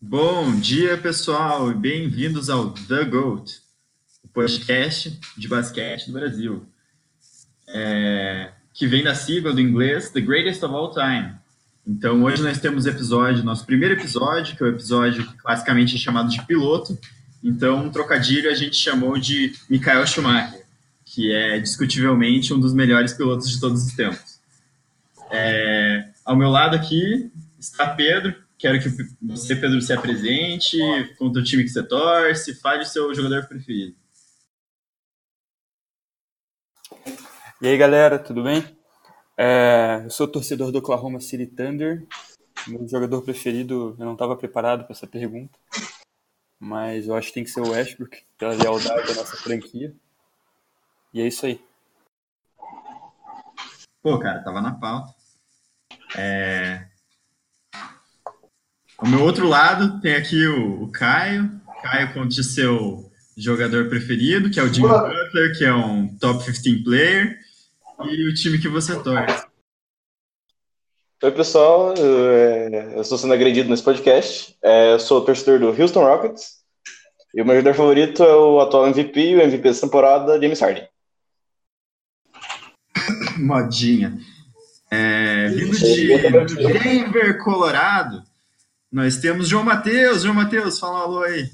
Bom dia, pessoal, e bem-vindos ao The GOAT, o podcast de basquete do Brasil, é, que vem da sigla do inglês The Greatest of All Time. Então, hoje nós temos episódio, nosso primeiro episódio, que é o episódio que classicamente é chamado de piloto. Então, um trocadilho a gente chamou de Michael Schumacher, que é discutivelmente um dos melhores pilotos de todos os tempos. É, ao meu lado aqui está Pedro. Quero que você, Pedro, se apresente, conta o time que você torce, fale o seu jogador preferido. E aí, galera, tudo bem? É, eu sou torcedor do Oklahoma City Thunder. Meu jogador preferido, eu não estava preparado para essa pergunta, mas eu acho que tem que ser o Westbrook, pela lealdade da nossa franquia. E é isso aí. Pô, cara, tava na pauta. É... Ao meu outro lado tem aqui o, o Caio. Caio conte seu jogador preferido, que é o Jimmy Butler, que é um top 15 player, e o time que você torce. Oi, pessoal. Eu, é, estou sendo agredido nesse podcast. É, eu sou torcedor do Houston Rockets. E o meu jogador favorito é o atual MVP e o MVP dessa temporada, James Harden. Modinha. É, vindo de Denver, Colorado, nós temos João Matheus. João Matheus, fala um alô aí.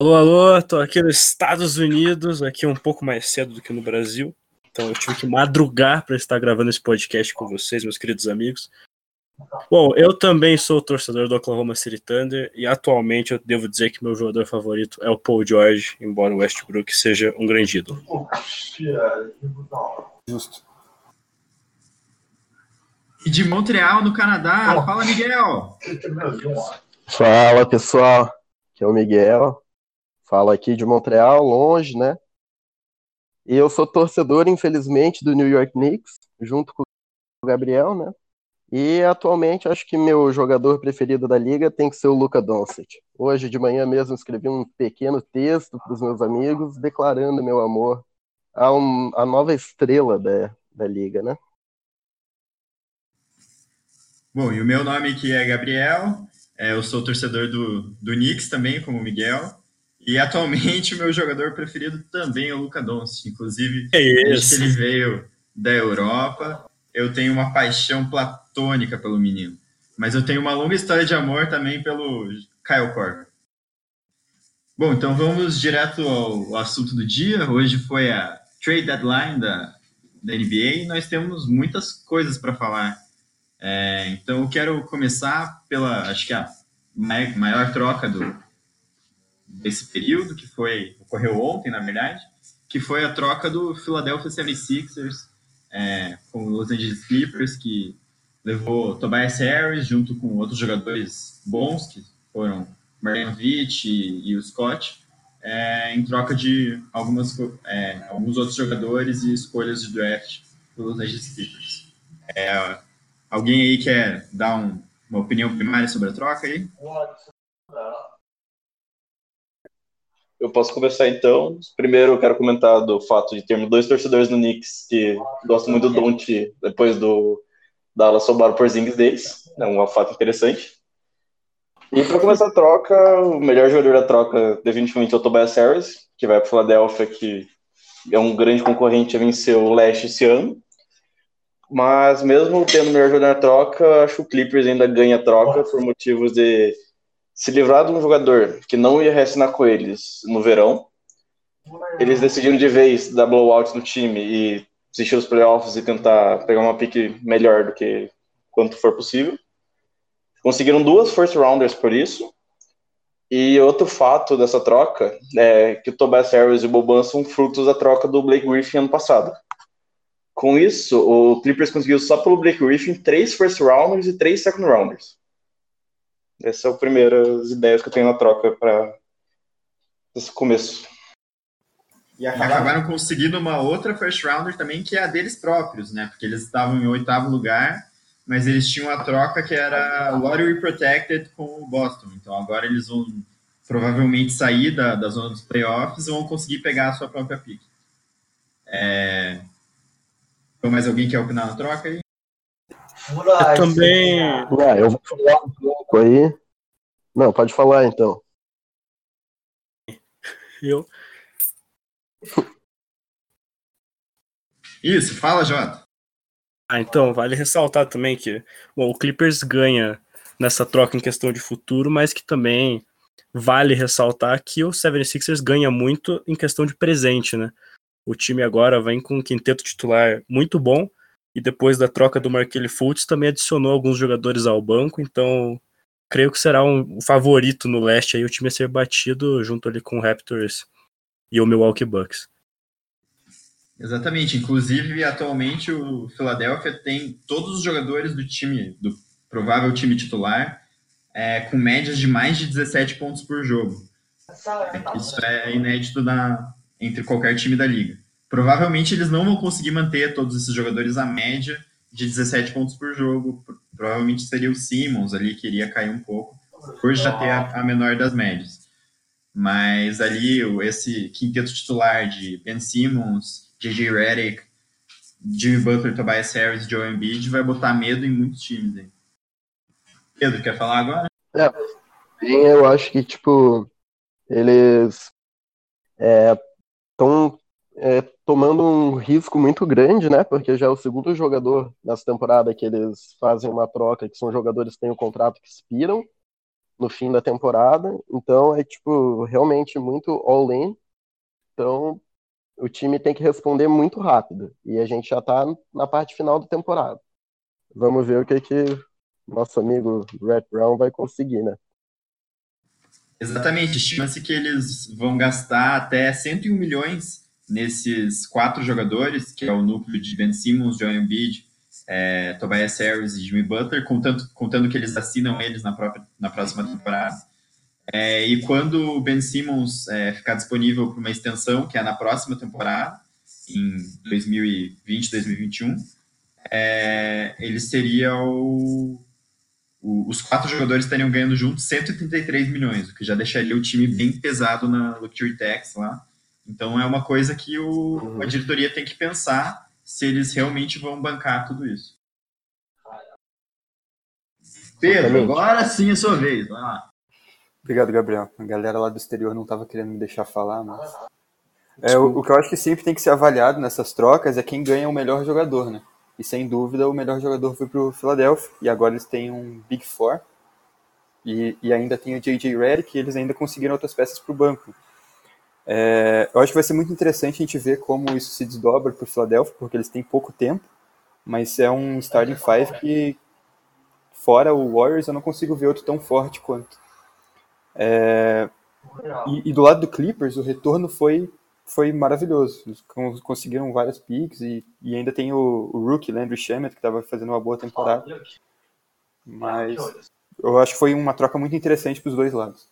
Alô, alô, tô aqui nos Estados Unidos, aqui um pouco mais cedo do que no Brasil. Então eu tive que madrugar para estar gravando esse podcast com vocês, meus queridos amigos. Bom, eu também sou torcedor do Oklahoma City Thunder e atualmente eu devo dizer que meu jogador favorito é o Paul George, embora o Westbrook seja um grande ídolo. Justo. E de Montreal, no Canadá, fala Miguel. Fala pessoal, aqui é o Miguel. Fala aqui de Montreal, longe, né? E eu sou torcedor, infelizmente, do New York Knicks, junto com o Gabriel, né? E atualmente acho que meu jogador preferido da liga tem que ser o Luca Doncic. Hoje de manhã mesmo escrevi um pequeno texto para os meus amigos declarando meu amor a, um, a nova estrela da, da liga, né? Bom, e o meu nome aqui é Gabriel, é, eu sou torcedor do, do Knicks também, como o Miguel, e atualmente o meu jogador preferido também é o Luca Doncic, inclusive É desde que ele veio da Europa, eu tenho uma paixão platônica pelo menino, mas eu tenho uma longa história de amor também pelo Kyle Korver. Bom, então vamos direto ao, ao assunto do dia, hoje foi a trade deadline da, da NBA e nós temos muitas coisas para falar. É, então eu quero começar pela, acho que a mai- maior troca do, desse período, que foi, ocorreu ontem, na verdade, que foi a troca do Philadelphia 76ers é, com o Los Angeles Clippers, que levou Tobias Harris junto com outros jogadores bons, que foram Marjanovic e, e o Scott, é, em troca de algumas, é, alguns outros jogadores e escolhas de draft do Los Angeles Clippers. É, Alguém aí quer dar um- uma opinião primária sobre a troca aí? Eu posso começar então. Primeiro, eu quero comentar do fato de termos dois torcedores do Knicks que gostam muito do Don't depois do Dallas sobraram por Zings deles. É um fato interessante. E para começar a troca, o melhor jogador da troca definitivamente é o Tobias Harris, que vai para Philadelphia, que é um grande concorrente a vencer o Leste esse ano. Mas mesmo tendo o melhor jogador na troca, acho que o Clippers ainda ganha troca por motivos de se livrar de um jogador que não ia reassinar com eles no verão. Eles decidiram de vez dar blowout no time e assistir os playoffs e tentar pegar uma pique melhor do que quanto for possível. Conseguiram duas first rounders por isso. E outro fato dessa troca é que o Tobias Harris e o Boban são frutos da troca do Blake Griffin ano passado. Com isso, o Clippers conseguiu só pelo Blake Griffin três first rounders e três second rounders. Essas são as primeiras ideias que eu tenho na troca para esse começo. E acabaram conseguindo uma outra first rounder também, que é a deles próprios, né? Porque eles estavam em oitavo lugar, mas eles tinham a troca que era lottery protected com o Boston. Então agora eles vão provavelmente sair da, da zona dos playoffs e vão conseguir pegar a sua própria pick. É... Então, mais alguém quer opinar na troca aí? Eu também. Ah, eu vou falar um pouco aí. Não, pode falar então. Eu. Isso, fala, Jota. Ah, então, vale ressaltar também que bom, o Clippers ganha nessa troca em questão de futuro, mas que também vale ressaltar que o 76ers ganha muito em questão de presente, né? O time agora vem com um quinteto titular muito bom e depois da troca do Markelly Fultz também adicionou alguns jogadores ao banco, então creio que será um favorito no leste aí o time a ser batido junto ali com o Raptors e o Milwaukee Bucks. Exatamente. Inclusive, atualmente o Philadelphia tem todos os jogadores do time, do provável time titular, é, com médias de mais de 17 pontos por jogo. Isso é inédito na, entre qualquer time da liga. Provavelmente eles não vão conseguir manter todos esses jogadores a média de 17 pontos por jogo. Provavelmente seria o Simmons ali que iria cair um pouco, por já ter a, a menor das médias. Mas ali esse quinteto titular de Ben Simmons, J.J. Redick, Jimmy Butler, Tobias Harris, Joe Embiid vai botar medo em muitos times. Hein? Pedro, quer falar agora? É, eu acho que, tipo, eles estão é, tomando um risco muito grande, né? Porque já é o segundo jogador nessa temporada que eles fazem uma troca, que são jogadores que têm um contrato que expiram no fim da temporada. Então é, tipo, realmente muito all-in. Então o time tem que responder muito rápido. E a gente já está na parte final da temporada. Vamos ver o que, que nosso amigo Red Brown vai conseguir, né? Exatamente. Estima-se que eles vão gastar até 101 milhões nesses quatro jogadores, que é o núcleo de Ben Simmons, Joel Embiid, é, Tobias Harris e Jimmy Butler, contando, contando que eles assinam eles na, própria, na próxima temporada. É, e quando o Ben Simmons é, ficar disponível para uma extensão, que é na próxima temporada, em 2020, 2021, é, ele seria o, o, os quatro jogadores estariam ganhando juntos 133 milhões, o que já deixaria o time bem pesado na Luxury Tax lá. Então é uma coisa que o, a diretoria tem que pensar se eles realmente vão bancar tudo isso. Pedro, agora sim é sua vez. Vai lá. Obrigado, Gabriel. A galera lá do exterior não estava querendo me deixar falar, mas. É, o, o, que eu acho que sempre tem que ser avaliado nessas trocas é quem ganha o melhor jogador, né? E sem dúvida o melhor jogador foi pro Philadelphia. E agora eles têm um Big Four. E, e ainda tem o J.J. Redick e eles ainda conseguiram outras peças pro banco. É, eu acho que vai ser muito interessante a gente ver como isso se desdobra pro Philadelphia, porque eles têm pouco tempo. Mas é um starting five que, fora o Warriors, eu não consigo ver outro tão forte quanto. É, e, e, do lado do Clippers, o retorno foi, foi maravilhoso. Eles conseguiram várias picks e, e ainda tem o, o rookie, Landry Shamet, que estava fazendo uma boa temporada. Mas eu acho que foi uma troca muito interessante para os dois lados.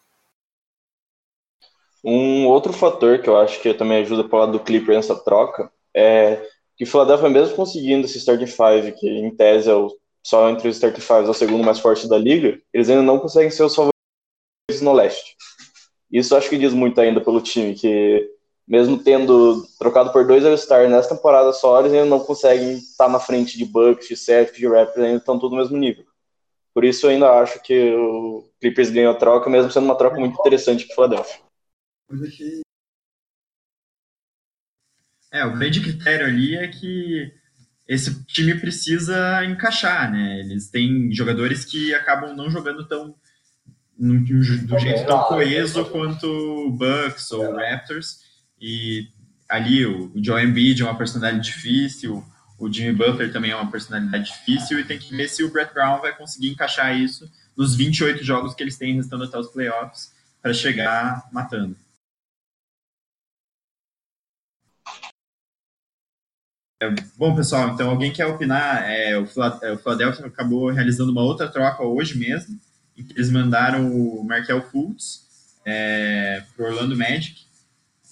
Um outro fator que eu acho que também ajuda para o lado do Clippers nessa troca é que o Philadelphia, mesmo conseguindo esse starting five, que em tese é o, só entre os starting fives é o segundo mais forte da liga, eles ainda não conseguem ser os favoritos no leste. Isso acho que diz muito ainda pelo time, que mesmo tendo trocado por dois All-Star nessa temporada só, eles ainda não conseguem estar na frente de Bucks, de Celtics, de Raptors, ainda estão tudo no mesmo nível. Por isso eu ainda acho que o Clippers ganhou a troca, mesmo sendo uma troca muito interessante para o Philadelphia. É, o grande critério ali é que esse time precisa encaixar, né? Eles têm jogadores que acabam não jogando tão do jeito tão coeso quanto o Bucks ou o Raptors. E ali o, o Joe Embiid é uma personalidade difícil, o Jimmy Butler também é uma personalidade difícil e tem que ver se o Brett Brown vai conseguir encaixar isso nos 28 jogos que eles têm restando até os playoffs para chegar matando. É, bom, pessoal, então alguém quer opinar? É, o Philadelphia acabou realizando uma outra troca hoje mesmo, eles mandaram o Markel Fultz é, para Orlando Magic.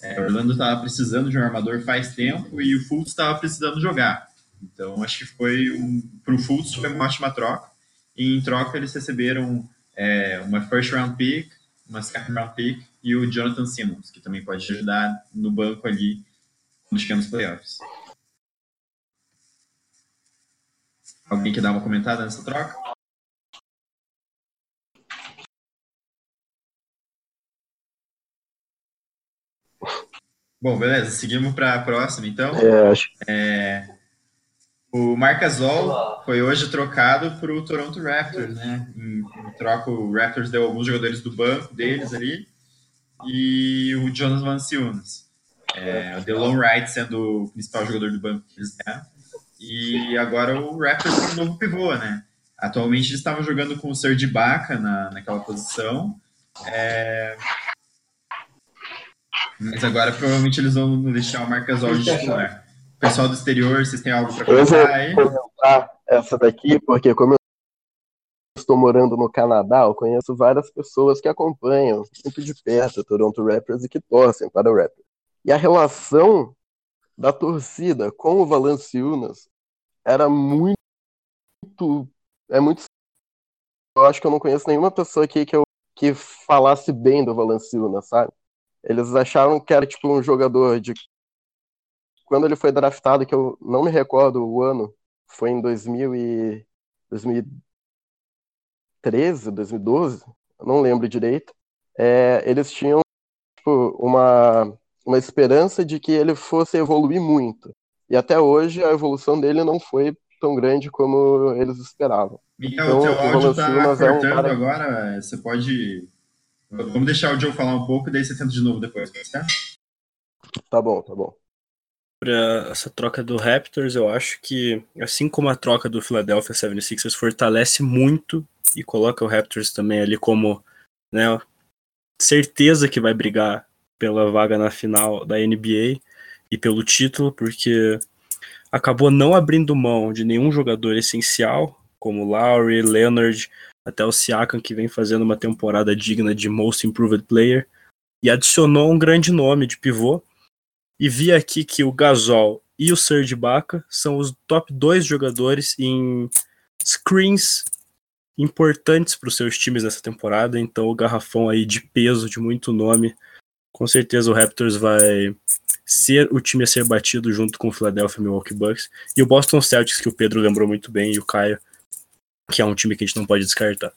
É, Orlando estava precisando de um armador faz tempo e o Fultz estava precisando jogar. Então, acho que foi um, para o Fultz foi uma ótima troca. E em troca eles receberam é, uma first round pick, uma second round pick e o Jonathan Simmons, que também pode ajudar no banco ali quando chegar nos playoffs. Alguém quer dar uma comentada nessa troca? Bom, beleza, seguimos para a próxima, então. É, acho É, o Marc Gasol foi hoje trocado para o Toronto Raptors, né? Em, em troca, o Raptors deu alguns jogadores do banco deles ali e o Jonas Valanciunas. É, o Delon Wright sendo o principal jogador do banco que eles deram. E agora o Raptors tem um novo pivô, né? Atualmente eles estavam jogando com o Serge Ibaka na, naquela posição. É, mas agora provavelmente eles vão deixar o Marc Gasol de titular. Pessoal do exterior, vocês têm algo para Eu vou comentar comentar essa daqui, porque como eu estou morando no Canadá, eu conheço várias pessoas que acompanham muito de perto o Toronto Raptors e que torcem para o Raptors. E a relação da torcida com o Valanciunas era muito é muito eu acho que eu não conheço nenhuma pessoa aqui que eu que falasse bem do Valanciunas, sabe? Eles acharam que era tipo um jogador de quando ele foi draftado, que eu não me recordo o ano, foi em 2000 e 2013, 2012, eu não lembro direito. É, eles tinham tipo, uma uma esperança de que ele fosse evoluir muito. E até hoje a evolução dele não foi tão grande como eles esperavam. Miguel, Então, o teu áudio tá Valanciunas é um cortando agora, você pode... Vamos deixar o Joe falar um pouco, daí você tenta de novo depois, pode ser? Tá bom, tá bom. Pra essa troca do Raptors, eu acho que, assim como a troca do Philadelphia 76ers fortalece muito e coloca o Raptors também ali como né, certeza que vai brigar pela vaga na final da NBA e pelo título, porque acabou não abrindo mão de nenhum jogador essencial, como Lowry, Leonard, até o Siakam, que vem fazendo uma temporada digna de Most Improved Player, e adicionou um grande nome de pivô, e vi aqui que o Gasol e o Serge Ibaka são os top dois jogadores em screens importantes para os seus times nessa temporada, então o garrafão aí de peso, de muito nome, com certeza o Raptors vai ser o time a ser batido junto com o Philadelphia Milwaukee Bucks. E o Boston Celtics, que o Pedro lembrou muito bem, e o Caio, que é um time que a gente não pode descartar.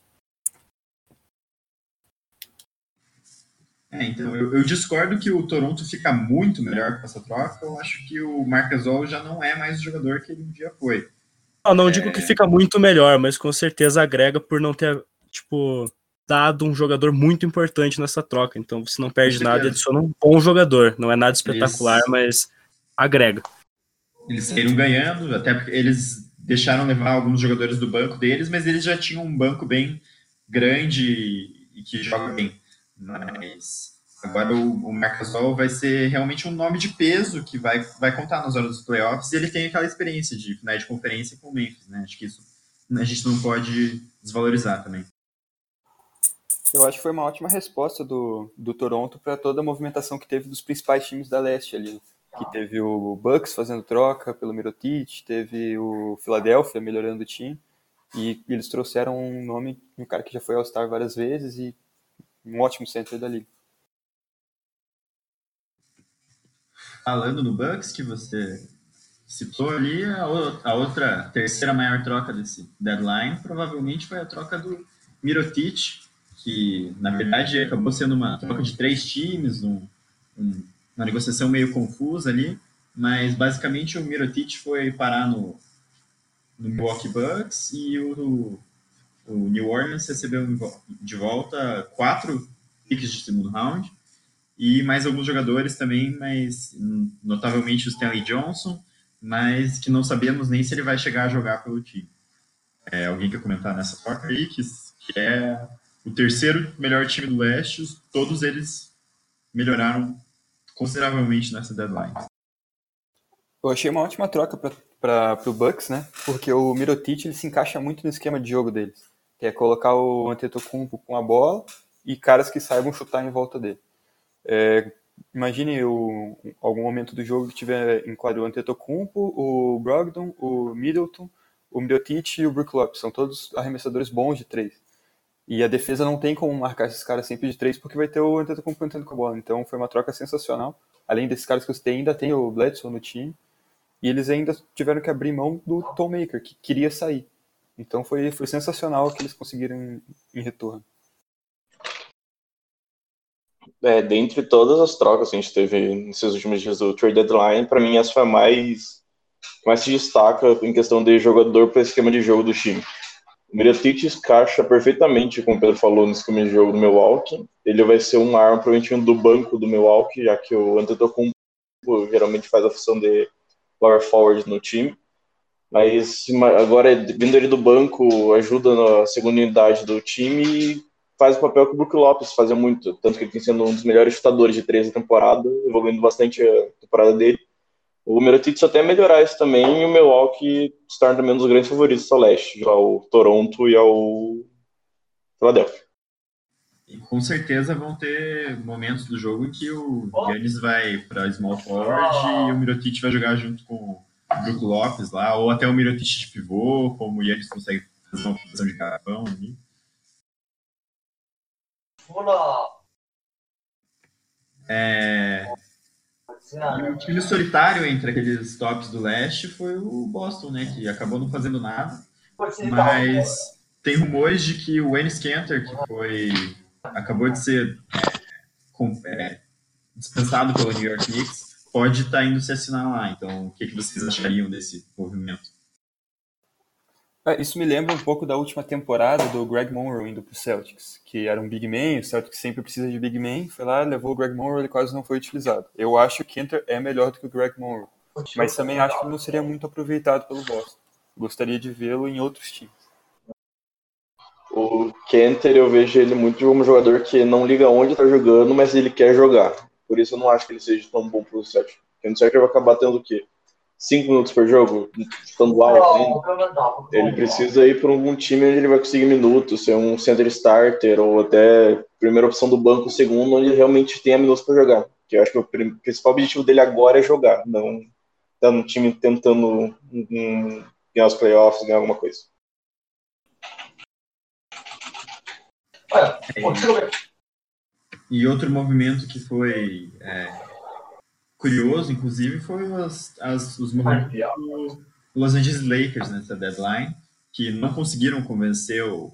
É, então, eu, eu discordo que o Toronto fica muito melhor com essa troca. Eu acho que o Marc Gasol já não é mais o jogador que ele um dia foi. Não, não digo que fica muito melhor, mas com certeza agrega por não ter, tipo, dado um jogador muito importante nessa troca. Então você não perde nada e adiciona um bom jogador. Não é nada espetacular, Isso. mas agrega. Eles saíram ganhando, até porque eles deixaram levar alguns jogadores do banco deles, mas eles já tinham um banco bem grande e que joga bem. Mas agora o, o Marc Gasol vai ser realmente um nome de peso que vai, vai contar nas horas dos playoffs e ele tem aquela experiência de finais de conferência com o Memphis, né? Acho que isso a gente não pode desvalorizar também. Eu acho que foi uma ótima resposta do, do Toronto para toda a movimentação que teve dos principais times da leste ali. Que teve o Bucks fazendo troca pelo Mirotic, teve o Philadelphia melhorando o time. E eles trouxeram um nome, um cara que já foi All-Star várias vezes e um ótimo center da liga. Falando no Bucks, que você citou ali, a, o- a outra, terceira maior troca desse deadline, provavelmente foi a troca do Mirotic, que na verdade acabou sendo uma troca de três times, um- um- uma negociação meio confusa ali, mas basicamente o Mirotic foi parar no, no Milwaukee Bucks e o, o New Orleans recebeu de volta quatro picks de segundo round e mais alguns jogadores também, mas notavelmente o Stanley Johnson, mas que não sabemos nem se ele vai chegar a jogar pelo time. É, alguém quer comentar nessa troca aí, que, que é o terceiro melhor time do Oeste, os- todos eles melhoraram consideravelmente nessa deadline. Eu achei uma ótima troca para o Bucks, né? Porque o Mirotic ele se encaixa muito no esquema de jogo deles. Que é colocar o Antetokounmpo com a bola e caras que saibam chutar em volta dele. É, imagine o, algum momento do jogo que tiver em quadro o Antetokounmpo, o Brogdon, o Middleton, o Mirotic e o Brook Lopes. São todos arremessadores bons de três. E a defesa não tem como marcar esses caras sempre de três porque vai ter o Antetokounmpo entrando com a bola. Então foi uma troca sensacional. Além desses caras que você tem, ainda tem o Bledsoe no time. E eles ainda tiveram que abrir mão do Tom Maker, que queria sair. Então foi, foi sensacional o que eles conseguiram em, em retorno. É, dentre todas as trocas que a gente teve nesses últimos dias do trade deadline, para mim essa foi a mais mais se destaca em questão de jogador para esquema de jogo do time. O Mirotic encaixa perfeitamente, como o Pedro falou, no esquema de jogo do Milwaukee. Ele vai ser um arma provavelmente do banco do Milwaukee, já que o Antetokounmpo geralmente faz a função de power forward no time. Mas agora, vindo ele do banco, ajuda na segunda unidade do time e faz o papel que o Brook Lopes fazia muito. Tanto que ele tem sendo um dos melhores chutadores de três da temporada, evoluindo bastante a temporada dele. O Mirotic só tem a melhorar isso também e o Milwaukee se torna também um dos grandes favoritos ao leste, ao Toronto e ao Philadelphia. E com certeza vão ter momentos do jogo em que o Yannis vai para small forward e o Mirotic vai jogar junto com o Brook Lopes lá, ou até o Mirotic de pivô, como o Yannis consegue fazer uma posição de garrafão ali. É, e o time solitário entre aqueles tops do leste foi o Boston, né? Que acabou não fazendo nada. Mas tem rumores de que o Ennis Cantor, que foi. acabou de ser é, dispensado pelo New York Knicks, pode estar tá indo se assinar lá. Então, o que, que vocês achariam desse movimento? É, isso me lembra um pouco da última temporada do Greg Monroe indo para o Celtics, que era um big man, o Celtics sempre precisa de big man, foi lá, levou o Greg Monroe, ele quase não foi utilizado. Eu acho que Kenter é melhor do que o Greg Monroe, mas também acho que não seria muito aproveitado pelo Boston. Gostaria de vê-lo em outros times. O Kenter, eu vejo ele muito como um jogador que não liga onde está jogando, mas ele quer jogar. Por isso eu não acho que ele seja tão bom para o Celtics. Porque no Celtics vai acabar tendo o quê? 5 minutos por jogo, estando alto ainda, ele precisa ir para algum time onde ele vai conseguir minutos, ser um center starter ou até primeira opção do banco, segundo, onde ele realmente tenha minutos para jogar. Que eu acho que o principal objetivo dele agora é jogar, não estar tá no time tentando um, ganhar os playoffs, ganhar alguma coisa. E outro movimento que foi é curioso, inclusive, foi as, as, os movimentos do Los Angeles Lakers nessa deadline, que não conseguiram convencer o,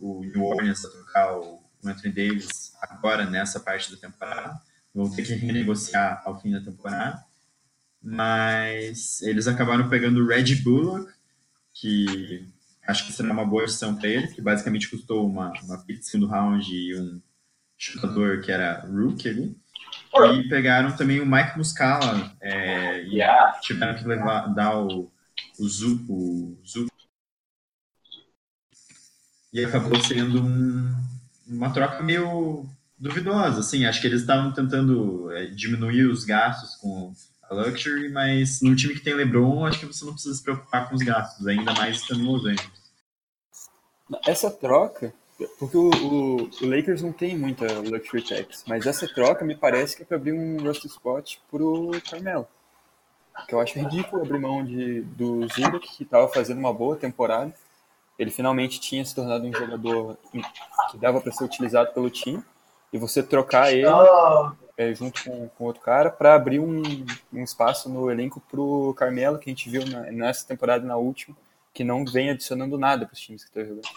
o New Orleans a trocar o Anthony Davis agora nessa parte da temporada. Vão ter que renegociar ao fim da temporada. Mas eles acabaram pegando o Reggie Bullock, que acho que será uma boa adição para ele, que basicamente custou uma, uma pick de segundo round e um chutador que era rookie ali. E pegaram também o Mike Muscala é, e yeah. tiveram que levar, dar o, o Zupo, o. E acabou sendo um, uma troca meio duvidosa, assim, acho que eles estavam tentando é, diminuir os gastos com a Luxury, mas no time que tem LeBron, acho que você não precisa se preocupar com os gastos, ainda mais estando no Los Angeles. Essa troca porque o, o, o, Lakers não tem muita luxury tax, mas essa troca me parece que é para abrir um roster spot pro Carmelo. Que eu acho ridículo abrir mão de, do Zubac, que estava fazendo uma boa temporada. Ele finalmente tinha se tornado um jogador que dava para ser utilizado pelo time. E você trocar ele é, junto com, com outro cara para abrir um, um espaço no elenco pro Carmelo, que a gente viu na, nessa temporada e na última, que não vem adicionando nada para os times que estão jogando.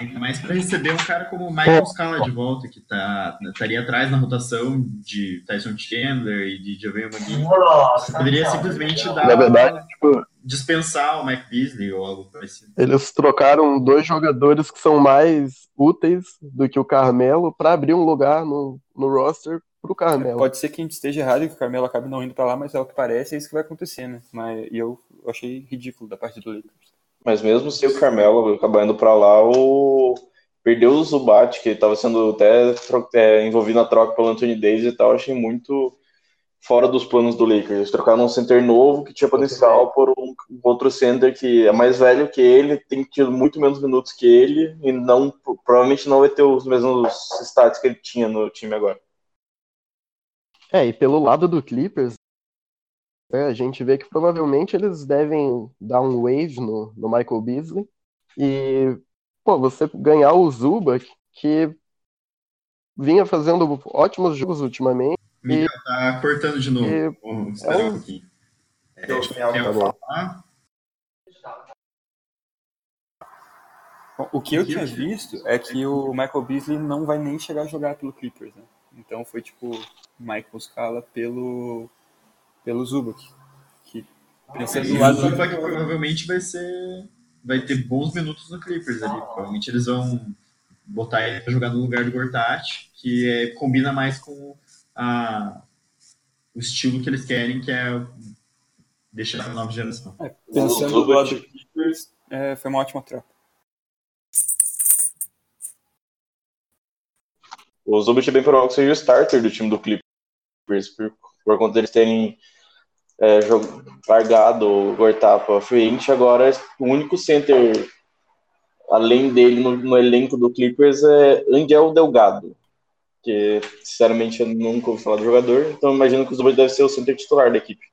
Ainda mais para receber um cara como o Michael Scala de volta, que tá, estaria atrás na rotação de Tyson Chandler e de Javier Magui. Você poderia simplesmente dar. Na verdade, tipo, dispensar o Mike Beasley ou algo parecido. Eles trocaram dois jogadores que são mais úteis do que o Carmelo para abrir um lugar no, no roster pro Carmelo. Pode ser que a gente esteja errado e que o Carmelo acabe não indo para lá, mas é o que parece, é isso que vai acontecer, né? Mas, e eu achei ridículo da parte do Lakers. Mas mesmo se o Carmelo acabar indo para lá, o... perdeu o Zubat, que estava sendo até é, envolvido na troca pelo Anthony Davis e tal, achei muito fora dos planos do Lakers. Eles trocaram um center novo que tinha potencial por um outro center que é mais velho que ele, tem tido muito menos minutos que ele e não provavelmente não vai ter os mesmos stats que ele tinha no time agora. É, e pelo lado do Clippers, é, a gente vê que provavelmente eles devem dar um wave no, no Michael Beasley. E, pô, você ganhar o Zuba, que vinha fazendo ótimos jogos ultimamente. Miguel, e... tá cortando de novo. E... Vamos esperar é um... pouquinho. É, tá o que eu tinha visto é que o Michael Beasley não vai nem chegar a jogar pelo Clippers, né? Então foi tipo Michael Scala pelo, pelo Zubac. Que pensando E do o lado Zubac provavelmente vai ser. Vai ter bons minutos no Clippers ali. Provavelmente eles vão botar ele pra jogar no lugar do Gortat, que é, combina mais com a, o estilo que eles querem, que é deixar a nova geração. pensando do lado do Clippers, é, foi uma ótima troca. O Zubat é bem provável que seja o starter do time do Clippers, por, por conta deles terem é, largado o Gortapa frente. Agora, o único center além dele no, no elenco do Clippers é Angel Delgado, que sinceramente eu nunca ouvi falar do jogador, então imagino que o Zubat deve ser o center titular da equipe.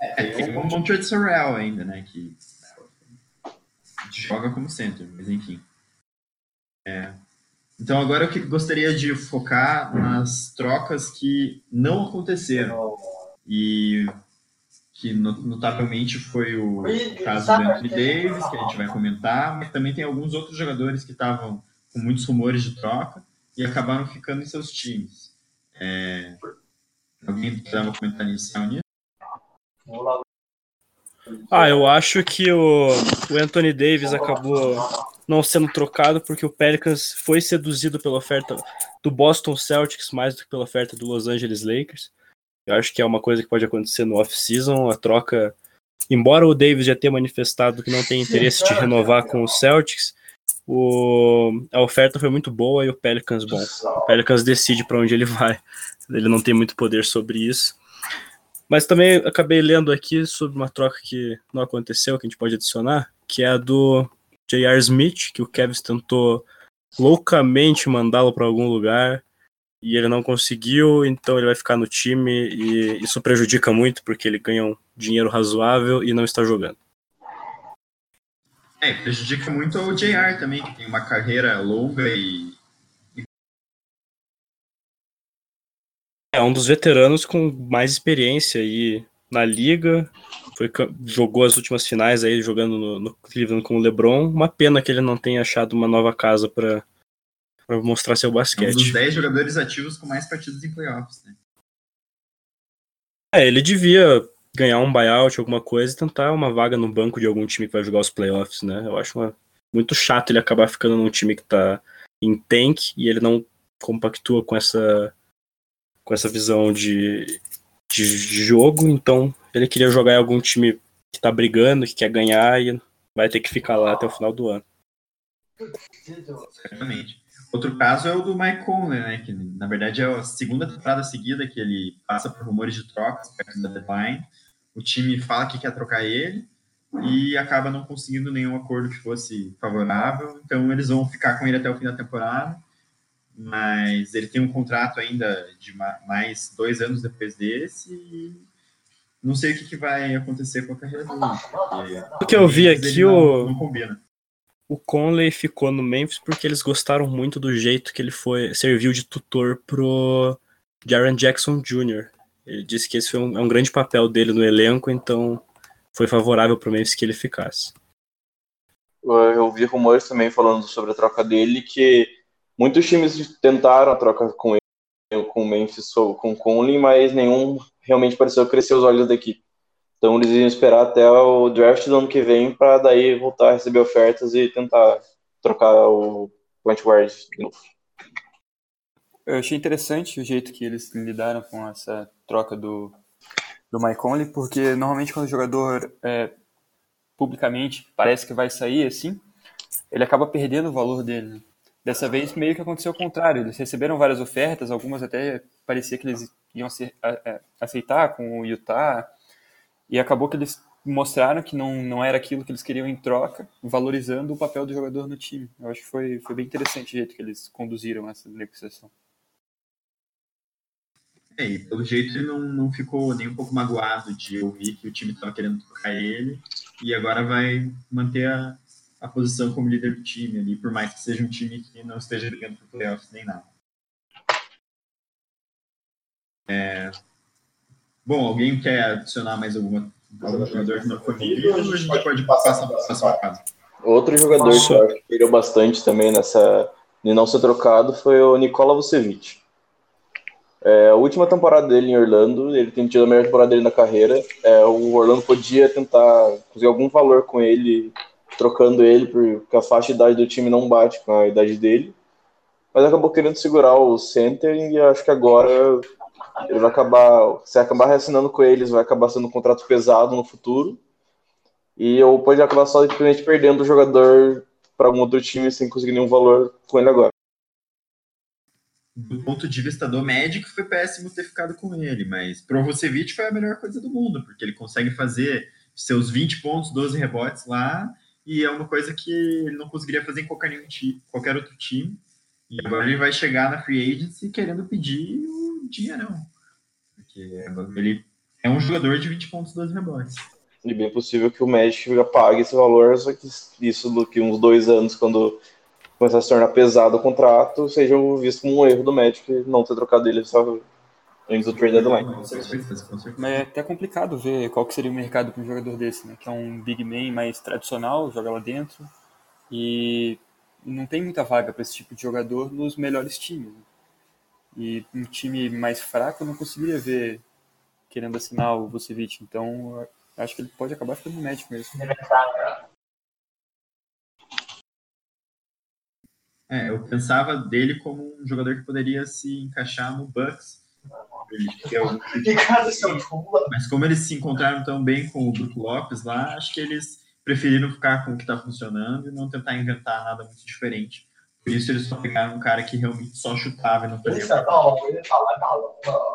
É, tem o Montrezl Sorrell ainda, né? Que joga como center, mas enfim. É. Então agora eu que- gostaria de focar nas trocas que não aconteceram. E que no- notavelmente foi o caso do Anthony Davis, que a gente vai comentar, mas também tem alguns outros jogadores que estavam com muitos rumores de troca e acabaram ficando em seus times. É, Alguém precisava comentar inicial nisso? Ah, eu acho que o, o Anthony Davis acabou não sendo trocado porque o Pelicans foi seduzido pela oferta do Boston Celtics mais do que pela oferta do Los Angeles Lakers. Eu acho que é uma coisa que pode acontecer no off-season, a troca. Embora o Davis já tenha manifestado que não tem interesse de renovar com os Celtics, o, a oferta foi muito boa e o Pelicans bom. O Pelicans decide para onde ele vai. Ele não tem muito poder sobre isso. Mas também acabei lendo aqui sobre uma troca que não aconteceu, que a gente pode adicionar, que é a do J.R. Smith, que o Kevin tentou loucamente mandá-lo para algum lugar e ele não conseguiu, então ele vai ficar no time e isso prejudica muito porque ele ganha um dinheiro razoável e não está jogando. É, prejudica muito o JR também, que tem uma carreira longa e É um dos veteranos com mais experiência aí na liga. Foi, jogou as últimas finais aí jogando no, no Cleveland com o LeBron. Uma pena que ele não tenha achado uma nova casa para mostrar seu é um dos basquete. 10 jogadores ativos com mais partidas em playoffs. Né? É, ele devia ganhar um buyout, alguma coisa, e tentar uma vaga no banco de algum time que vai jogar os playoffs, né? Eu acho uma- muito chato ele acabar ficando num time que tá em tank e ele não compactua com essa com essa visão de, de, de jogo, então ele queria jogar em algum time que tá brigando, que quer ganhar e vai ter que ficar lá até o final do ano. Certamente. Outro caso é o do Mike Conley, né? Que na verdade é a segunda temporada seguida que ele passa por rumores de trocas perto da deadline. O time fala que quer trocar ele e acaba não conseguindo nenhum acordo que fosse favorável. Então eles vão ficar com ele até o fim da temporada. Mas ele tem um contrato ainda de ma- mais dois anos depois desse e não sei o que, que vai acontecer com a carreira dele. O que eu vi aqui, não, o- não combina. O Conley ficou no Memphis porque eles gostaram muito do jeito que ele foi serviu de tutor pro Jaren Jackson Jr. Ele disse que esse foi um, é um grande papel dele no elenco, então foi favorável pro Memphis que ele ficasse. Eu vi rumores também falando sobre a troca dele, que muitos times tentaram a troca com ele, com o Memphis, ou com o Conley, mas nenhum realmente pareceu crescer os olhos da equipe. Então eles iam esperar até o draft do ano que vem para daí voltar a receber ofertas e tentar trocar o point guard de novo. Eu achei interessante o jeito que eles lidaram com essa troca do, do Mike Conley, porque normalmente quando o jogador é, publicamente parece que vai sair assim, ele acaba perdendo o valor dele. né? Dessa vez meio que aconteceu o contrário, eles receberam várias ofertas, algumas até parecia que eles iam a- aceitar com o Utah, e acabou que eles mostraram que não, não era aquilo que eles queriam em troca, valorizando o papel do jogador no time. Eu acho que foi, foi bem interessante o jeito que eles conduziram essa negociação. É, e pelo jeito ele não, não ficou nem um pouco magoado de ouvir que o time estava querendo trocar ele e agora vai manter a, a posição como líder do time ali, por mais que seja um time que não esteja brigando por playoffs nem nada. É, bom, alguém quer adicionar mais alguma, algum jogador que não foi movido ou a gente pode passar para a próxima fase? Outro jogador Nossa. que eu acho que perdeu bastante também nessa de não ser trocado foi o Nikola Vucevic. É, a última temporada dele em Orlando, ele tem tido a melhor temporada dele na carreira. É, o Orlando podia tentar conseguir algum valor com ele, trocando ele, porque a faixa de idade do time não bate com a idade dele. Mas acabou querendo segurar o center e acho que agora ele vai acabar, se acabar reassinando com eles, vai acabar sendo um contrato pesado no futuro. E ou pode acabar só simplesmente perdendo o jogador para algum outro time sem conseguir nenhum valor com ele agora. Do ponto de vista do Magic, foi péssimo ter ficado com ele, mas pro Vucevic foi a melhor coisa do mundo, porque ele consegue fazer seus 20 pontos, 12 rebotes lá, e é uma coisa que ele não conseguiria fazer em qualquer, qualquer outro time. E agora ele vai chegar na free agency querendo pedir o dinheirão. Porque ele é um jogador de 20 pontos, 12 rebotes. E bem possível que o Magic pague esse valor, só que isso daqui uns dois anos, quando começar a se tornar pesado o contrato, seja visto como um erro do Magic não ter trocado ele só antes do trade deadline. Mas é até complicado ver qual que seria o mercado para um jogador desse, né? Que é um big man mais tradicional, joga lá dentro e não tem muita vaga para esse tipo de jogador nos melhores times. Né? E um time mais fraco eu não conseguiria ver querendo assinar o Vucevic. Então acho que ele pode acabar ficando médico mesmo. É, eu pensava dele como um jogador que poderia se encaixar no Bucks. É Mas como eles se encontraram tão bem com o Brook Lopes lá, acho que eles preferiram ficar com o que está funcionando e não tentar inventar nada muito diferente. Por isso eles só pegaram um cara que realmente só chutava e não fazia.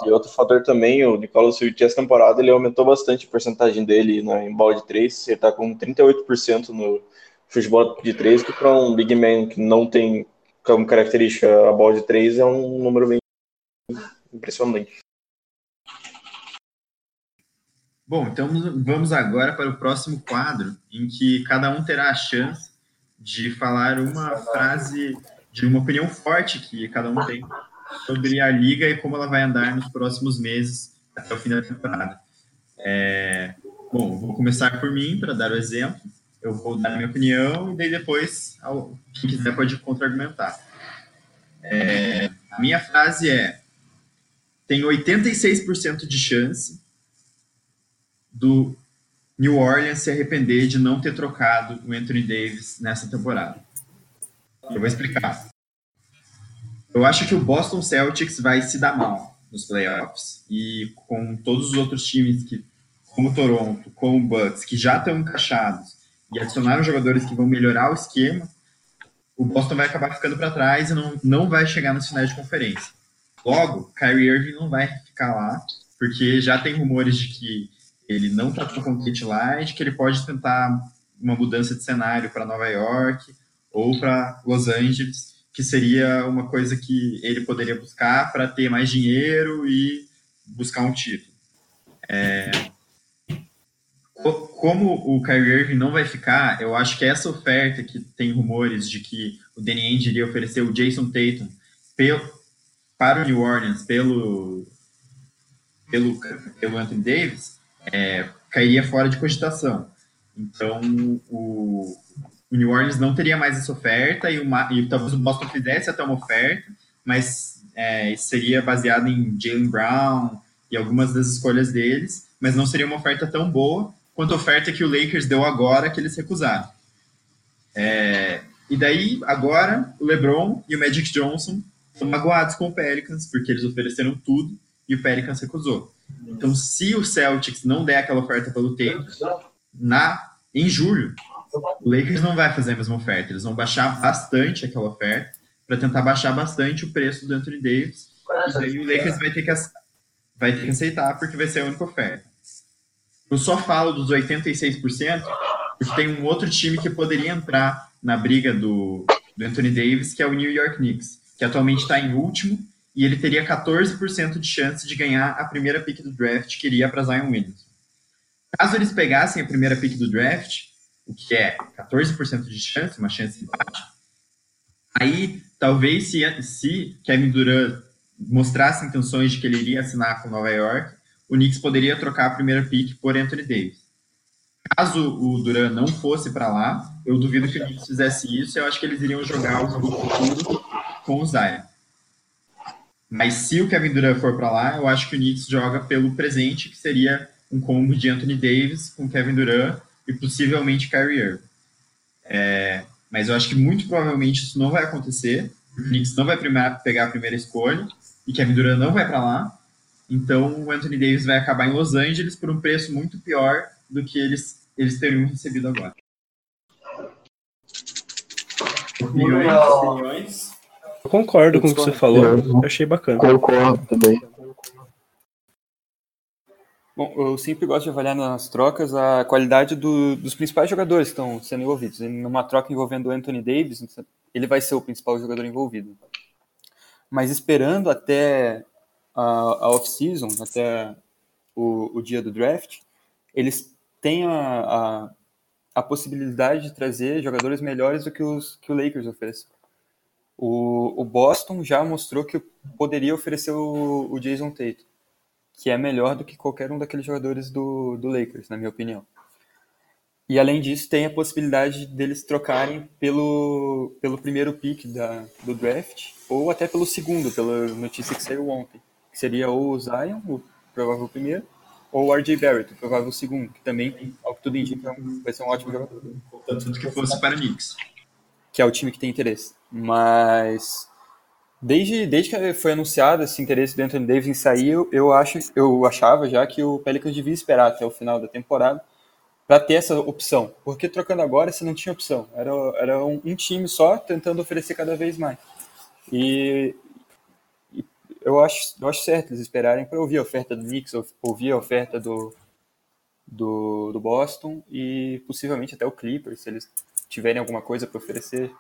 E outro fator também, o Nicolas Silvio, essa temporada ele aumentou bastante a porcentagem dele né, em bola de 3. Ele está com 38% no futebol de 3, que para um big man que não tem como característica a bola de 3 é um número bem impressionante. Bom, então vamos agora para o próximo quadro, em que cada um terá a chance de falar uma frase de uma opinião forte que cada um tem sobre a liga e como ela vai andar nos próximos meses até o fim da temporada. É, bom, vou começar por mim para dar o exemplo. Eu vou dar a minha opinião e daí depois quem quiser pode contra-argumentar. É, a minha frase é: tem 86% de chance do New Orleans se arrepender de não ter trocado o Anthony Davis nessa temporada. Eu vou explicar. Eu acho que o Boston Celtics vai se dar mal nos playoffs e com todos os outros times que, como Toronto, como o Bucks, que já estão encaixados e adicionaram jogadores que vão melhorar o esquema, o Boston vai acabar ficando para trás e não, não vai chegar nos finais de conferência. Logo, Kyrie Irving não vai ficar lá, porque já tem rumores de que ele não está lá e de que ele pode tentar uma mudança de cenário para Nova York ou para Los Angeles, que seria uma coisa que ele poderia buscar para ter mais dinheiro e buscar um título. É, como o Kyrie Irving não vai ficar, eu acho que essa oferta que tem rumores de que o Danny Ainge iria oferecer o Jason Tatum pelo, para o New Orleans pelo, pelo, pelo Anthony Davis, é, cairia fora de cogitação. Então, o, o, New Orleans não teria mais essa oferta e, uma, e talvez o Boston fizesse até uma oferta, mas é, seria baseado em Jalen Brown e algumas das escolhas deles, mas não seria uma oferta tão boa quanto a oferta que o Lakers deu agora, que eles recusaram. É, e daí, agora, o LeBron e o Magic Johnson estão magoados com o Pelicans, porque eles ofereceram tudo e o Pelicans recusou. Então, se o Celtics não der aquela oferta pelo tempo, na, em julho, o Lakers não vai fazer a mesma oferta. Eles vão baixar bastante aquela oferta para tentar baixar bastante o preço do Anthony Davis. E daí o Lakers vai ter, que, vai ter que aceitar porque vai ser a única oferta. Eu só falo dos 86% porque tem um outro time que poderia entrar na briga do, do Anthony Davis, que é o New York Knicks, que atualmente está em último e ele teria 14% de chance de ganhar a primeira pick do draft, que iria para Zion Williamson. Caso eles pegassem a primeira pick do draft, o que é 14% de chance, uma chance baixa, aí talvez se, se Kevin Durant mostrasse intenções de que ele iria assinar com Nova York, o Knicks poderia trocar a primeira pick por Anthony Davis. Caso o Durant não fosse para lá, eu duvido que o Knicks fizesse isso, eu acho que eles iriam jogar o futuro com o Zion. Mas se o Kevin Durant for para lá, eu acho que o Knicks joga pelo presente, que seria um combo de Anthony Davis com Kevin Durant e possivelmente Kyrie Irving. É, mas eu acho que muito provavelmente isso não vai acontecer. O Knicks não vai pegar a primeira escolha e Kevin Durant não vai para lá. Então o Anthony Davis vai acabar em Los Angeles por um preço muito pior do que eles, eles teriam recebido agora. Opiniões? Eu concordo com o que você falou. Eu achei bacana. Concordo também. Bom, eu sempre gosto de avaliar nas trocas a qualidade do, dos principais jogadores que estão sendo envolvidos. Numa troca envolvendo o Anthony Davis, ele vai ser o principal jogador envolvido. Mas esperando até a, a off-season, até o, o, dia do draft, eles têm a, a, a, possibilidade de trazer jogadores melhores do que, os, que o Lakers oferece. O, o Boston já mostrou que poderia oferecer o, o Jason Tatum, que é melhor do que qualquer um daqueles jogadores do, do Lakers, na minha opinião. E além disso, tem a possibilidade deles trocarem pelo, pelo primeiro pick da, do draft, ou até pelo segundo, pela notícia que saiu ontem, que seria ou o Zion, o provável primeiro, ou o RJ Barrett, o provável segundo, que também, ao que tudo indica, vai ser um ótimo jogador. Tanto que fosse para o Knicks que é o time que tem interesse. Mas desde, desde que foi anunciado esse interesse do Anthony Davis em sair, eu, acho, eu achava já que o Pelicans devia esperar até o final da temporada para ter essa opção. Porque trocando agora você não tinha opção. Era, era um, um time só tentando oferecer cada vez mais. E, e eu, acho, eu acho certo eles esperarem para ouvir a oferta do Knicks, ouvir a oferta do, do, do Boston e possivelmente até o Clippers, se eles tiverem alguma coisa para oferecer.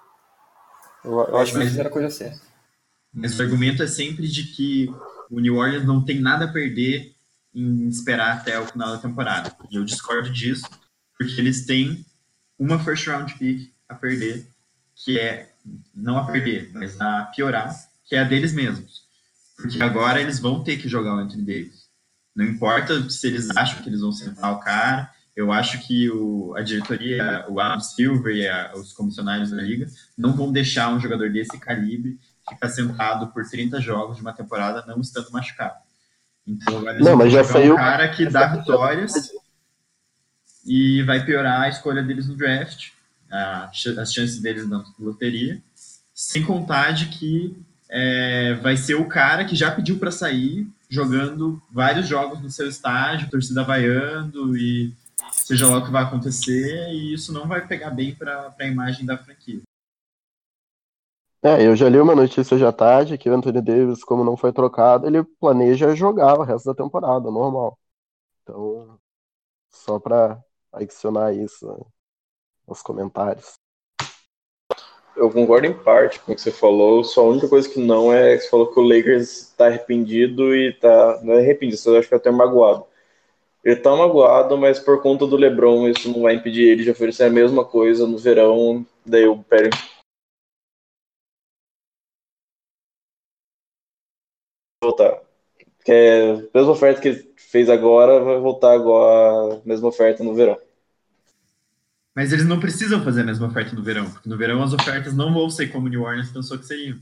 Eu, eu acho que eles fizeram a coisa certa. Mas o argumento é sempre de que o New Orleans não tem nada a perder em esperar até o final da temporada. E eu discordo disso, porque eles têm uma first round pick a perder, que é não a perder, mas a piorar, que é a deles mesmos. Porque agora eles vão ter que jogar o Anthony Davis. Não importa se eles acham que eles vão sentar o cara, eu acho que o, a diretoria, o Adam Silver e a, os comissionários da liga não vão deixar um jogador desse calibre ficar sentado por 30 jogos de uma temporada não estando machucado. Então, não, mas já saiu um cara que dá vitórias e vai piorar a escolha deles no draft, a, as chances deles na loteria, sem contar de que é, vai ser o cara que já pediu para sair, jogando vários jogos no seu estádio, torcida vaiando e seja lá o que vai acontecer, e isso não vai pegar bem para a imagem da franquia. É, eu já li uma notícia já tarde que o Anthony Davis, como não foi trocado, ele planeja jogar o resto da temporada, normal. Então, só para adicionar isso né, nos comentários. Eu concordo em parte com o que você falou, só a única coisa que não é que você falou que o Lakers está arrependido e tá. Não é arrependido, eu acho que é até magoado. Ele tá magoado, mas por conta do LeBron, isso não vai impedir ele de oferecer a mesma coisa no verão. Daí o Perry voltar. Que é a mesma oferta que ele fez agora, vai voltar agora a mesma oferta no verão. Mas eles não precisam fazer a mesma oferta no verão, porque no verão as ofertas não vão ser como o New Orleans pensou que seriam.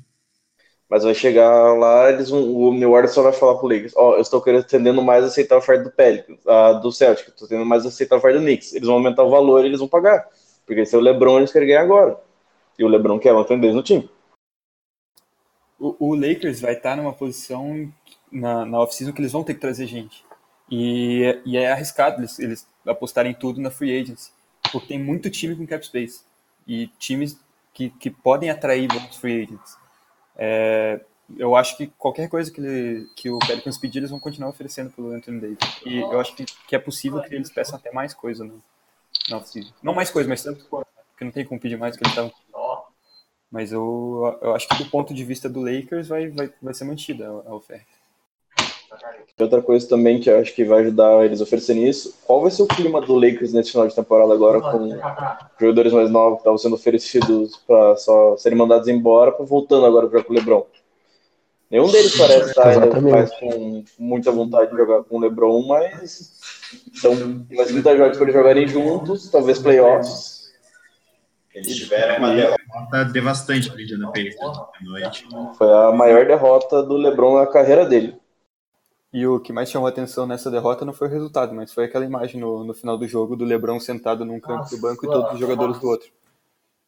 Mas vai chegar lá, eles o New Orleans só vai falar pro Lakers, ó, oh, eu estou querendo tendendo mais a aceitar a oferta do Pelicans, a, do Celtic, estou tendendo mais a aceitar a oferta do Knicks. Eles vão aumentar o valor e eles vão pagar. Porque se é o LeBron, eles querem ganhar agora. E o LeBron quer manter no time. O, o, Lakers vai estar numa posição na, na off-season que eles vão ter que trazer gente. E, e é arriscado eles, eles apostarem tudo na free agency. Porque tem muito time com cap space. E times que, que podem atrair bons free agents. É, eu acho que qualquer coisa que, ele, que o Pelicans pedir, eles vão continuar oferecendo pelo Anthony Davis. E eu acho que, que é possível que eles peçam até mais coisa off-season. Não mais coisa, mas tanto porque não tem como pedir mais que eles estavam Mas eu, eu acho que do ponto de vista do Lakers vai, vai, vai ser mantida a, a oferta. Outra coisa também que eu acho que vai ajudar eles a oferecerem isso, qual vai ser o clima do Lakers nesse final de temporada agora com jogadores mais novos que estavam sendo oferecidos para só serem mandados embora, voltando agora para o LeBron? Nenhum deles parece estar mais com muita vontade de jogar com o LeBron, mas então, mais muitas jogos para eles jogarem juntos, talvez playoffs. Eles tiveram uma derrota devastante para Indiana Pacers à noite. Foi a maior derrota do LeBron na carreira dele. E o que mais chamou a atenção nessa derrota não foi o resultado, mas foi aquela imagem no, no final do jogo do LeBron sentado num canto do banco e todos os jogadores do outro.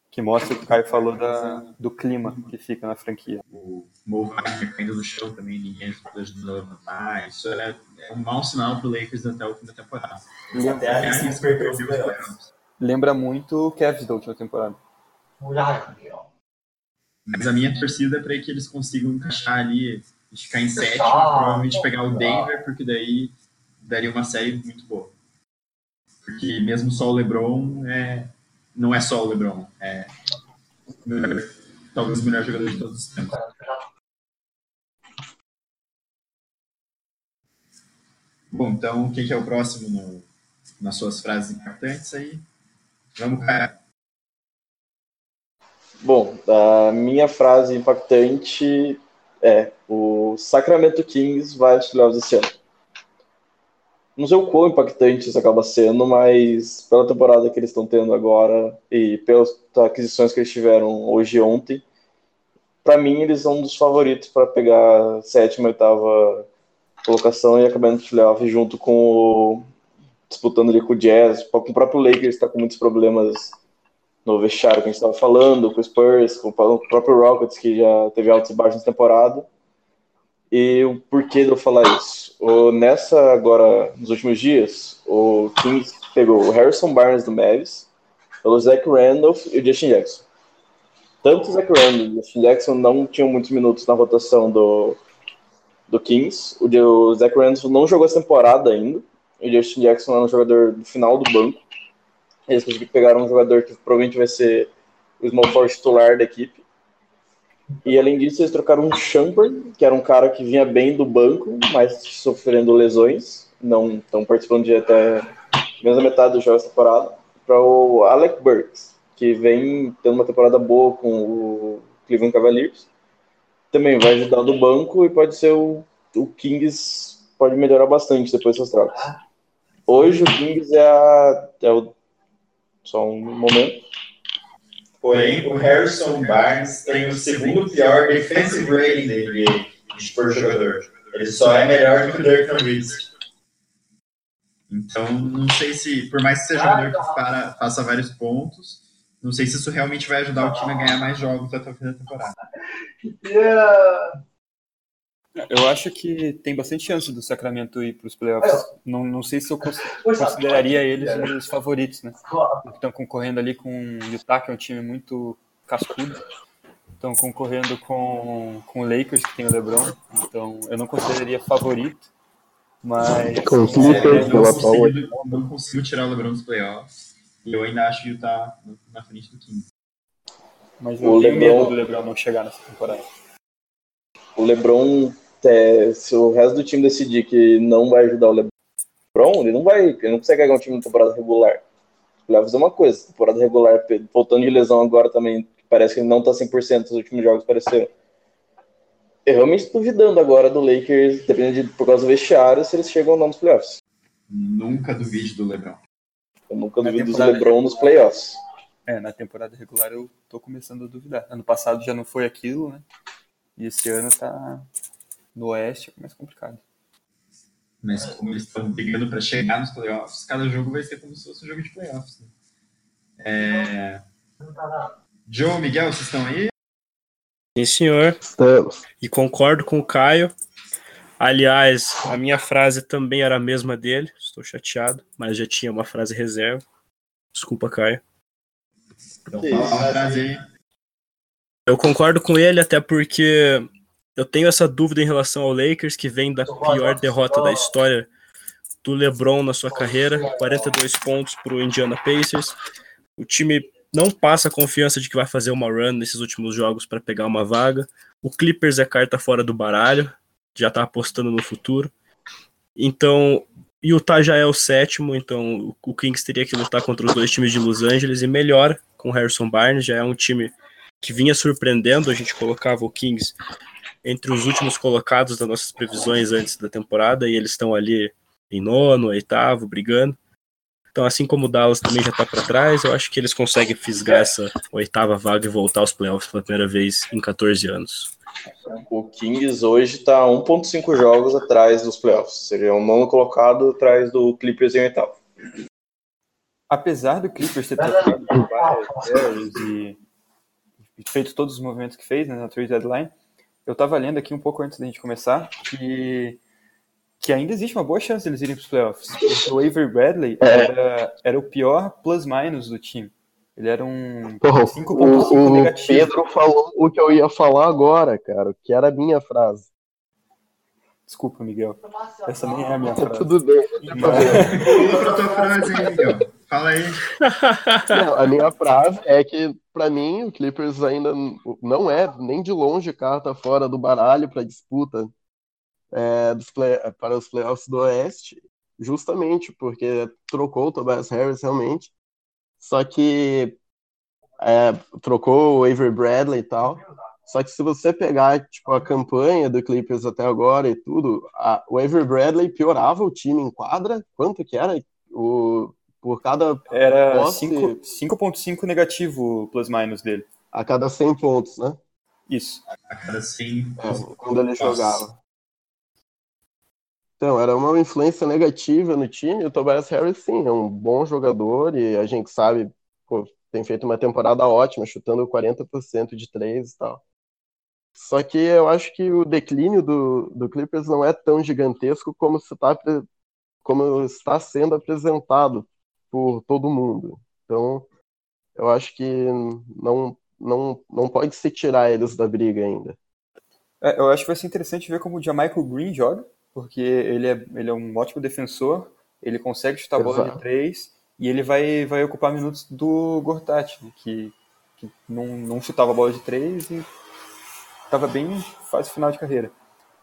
Que mostra o que o Caio falou da, do clima que fica na franquia. O Mo Wagner caindo no chão também, ninguém ajudou a levantar. Isso é, é um mau sinal para o Lakers até o fim da temporada. Até a Lakers perdeu os. Lembra muito o Cavs da última temporada. Mas a minha torcida é para que eles consigam encaixar ali, ficar em sétimo, provavelmente pegar o Denver, porque daí daria uma série muito boa. Porque mesmo só o LeBron é, não é só o LeBron, é melhor, talvez o melhor jogador de todos os tempos. Bom, então quem que é o próximo no, nas suas frases impactantes aí? Vamos, cara. Bom, a minha frase impactante é: o Sacramento Kings vai aos playoffs esse ano. Não sei o quão impactante isso acaba sendo, mas pela temporada que eles estão tendo agora e pelas aquisições que eles tiveram hoje e ontem, para mim eles são um dos favoritos para pegar sétima, oitava colocação e acabar no playoff junto com o disputando ali com o Jazz, com o próprio Lakers está com muitos problemas no vestiário que a gente estava falando, com o Spurs, com o próprio Rockets, que já teve altos e baixos na temporada. E o porquê de eu falar isso? O, nessa, agora, nos últimos dias, o Kings pegou o Harrison Barnes do Mavis, o Zach Randolph e o Justin Jackson. Tanto o Zach Randolph e o Justin Jackson não tinham muitos minutos na rotação do, do Kings. O, o Zach Randolph não jogou essa temporada ainda. O Justin Jackson era um jogador do final do banco. Eles pegaram um jogador que provavelmente vai ser o small forward titular da equipe. E além disso, eles trocaram um Champer, que era um cara que vinha bem do banco, mas sofrendo lesões, não estão participando de até menos da metade dos jogos da temporada, para o Alec Burks, que vem tendo uma temporada boa com o Cleveland Cavaliers. Também vai ajudar do banco e pode ser o, o Kings, pode melhorar bastante depois dessas trocas. Hoje o Kings é, a, é o só um momento. Porém, o Harrison Barnes tem o segundo pior defensive rating da NBA por jogador. Ele só é melhor do que o Dirk Nowitzki. Então, não sei se, por mais que seja um jogador que para, faça vários pontos, não sei se isso realmente vai ajudar o time a ganhar mais jogos até o fim da temporada. Yeah. Eu acho que tem bastante chance do Sacramento ir para os playoffs. Não, não sei se eu consideraria eles os favoritos, né? Estão concorrendo ali com o Utah, que é um time muito cascudo. Estão concorrendo com, com o Lakers, que tem o LeBron. Então, eu não consideraria favorito. Mas. Com Clippers, é, não, consigo, não consigo tirar o LeBron dos playoffs. E eu ainda acho o Utah na frente do King. Mas eu o tenho LeBron... medo do LeBron não chegar nessa temporada. O LeBron é, se o resto do time decidir que não vai ajudar o LeBron, ele não vai, ele não consegue ganhar um time na temporada regular. Ele vai fazer uma coisa, temporada regular, voltando de lesão agora também, parece que ele não tá 100% nos últimos jogos, pareceu. Eu realmente estou duvidando agora do Lakers, dependendo de, por causa do vestiário, se eles chegam ou não nos playoffs. Nunca duvide do LeBron. Eu nunca na duvido do LeBron nos playoffs. É, na temporada regular eu tô começando a duvidar. Ano passado já não foi aquilo, né? E esse ano tá, no Oeste é mais complicado. Mas como eles estão brigando para chegar nos playoffs, cada jogo vai ser como se fosse um jogo de playoffs. Né? É... Joe, Miguel, vocês estão aí? Sim, senhor. Estamos. E concordo com o Caio. Aliás, a minha frase também era a mesma dele. Estou chateado, mas já tinha uma frase reserva. Desculpa, Caio. Então, fala uma frase aí. Eu concordo com ele, até porque eu tenho essa dúvida em relação ao Lakers, que vem da pior derrota da história do LeBron na sua carreira, 42 pontos para o Indiana Pacers. O time não passa a confiança de que vai fazer uma run nesses últimos jogos para pegar uma vaga. O Clippers é carta fora do baralho, já está apostando no futuro. Então, Utah já é o sétimo, então o Kings teria que lutar contra os dois times de Los Angeles e melhor com o Harrison Barnes, já é um time que vinha surpreendendo, a gente colocava o Kings entre os últimos colocados das nossas previsões antes da temporada, e eles estão ali em nono, oitavo, brigando. Então, assim como o Dallas também já está para trás, eu acho que eles conseguem fisgar essa oitava vaga e voltar aos playoffs pela primeira vez em 14 anos. O Kings hoje está 1,5 jogos atrás dos playoffs. Seria o nono colocado atrás do Clippers em oitavo. Apesar do Clippers ter trocado por várias e feito todos os movimentos que fez né, na trade deadline, eu estava lendo aqui um pouco antes da gente começar que que ainda existe uma boa chance deles irem para os playoffs. O Avery Bradley é. era, era o pior plus-minus do time. Ele era um 5.5 negativo. O Pedro falou o que eu ia falar agora, cara, que era a minha frase. Desculpa, Miguel. Essa nem é a minha frase. Tudo bem. Outra a tua frase Miguel. Fala aí. Não, a minha frase é que, para mim, o Clippers ainda não é nem de longe carta fora do baralho para disputa é, play, para os playoffs do Oeste, justamente porque trocou o Tobias Harris realmente, só que é, trocou o Avery Bradley e tal. Só que se você pegar tipo, a campanha do Clippers até agora e tudo, a, o Avery Bradley piorava o time em quadra. Quanto que era? O, por cada Era 5.5 negativo plus-minus dele. A cada 100 pontos, né? Isso. A cada 100. É, quando ele jogava. Então, era uma influência negativa no time. O Tobias Harris, sim, é um bom jogador e a gente sabe, pô, tem feito uma temporada ótima, chutando 40% de três e tal. Só que eu acho que o declínio do, do Clippers não é tão gigantesco como, se tá, como está sendo apresentado por todo mundo. Então, eu acho que não, não, não pode se tirar eles da briga ainda. É, eu acho que vai ser interessante ver como o Jamaica Green joga porque ele é, ele é um ótimo defensor, ele consegue chutar a bola de três e ele vai, vai ocupar minutos do Gortat, né, que, que não, não chutava a bola de três e estava bem fase final de carreira.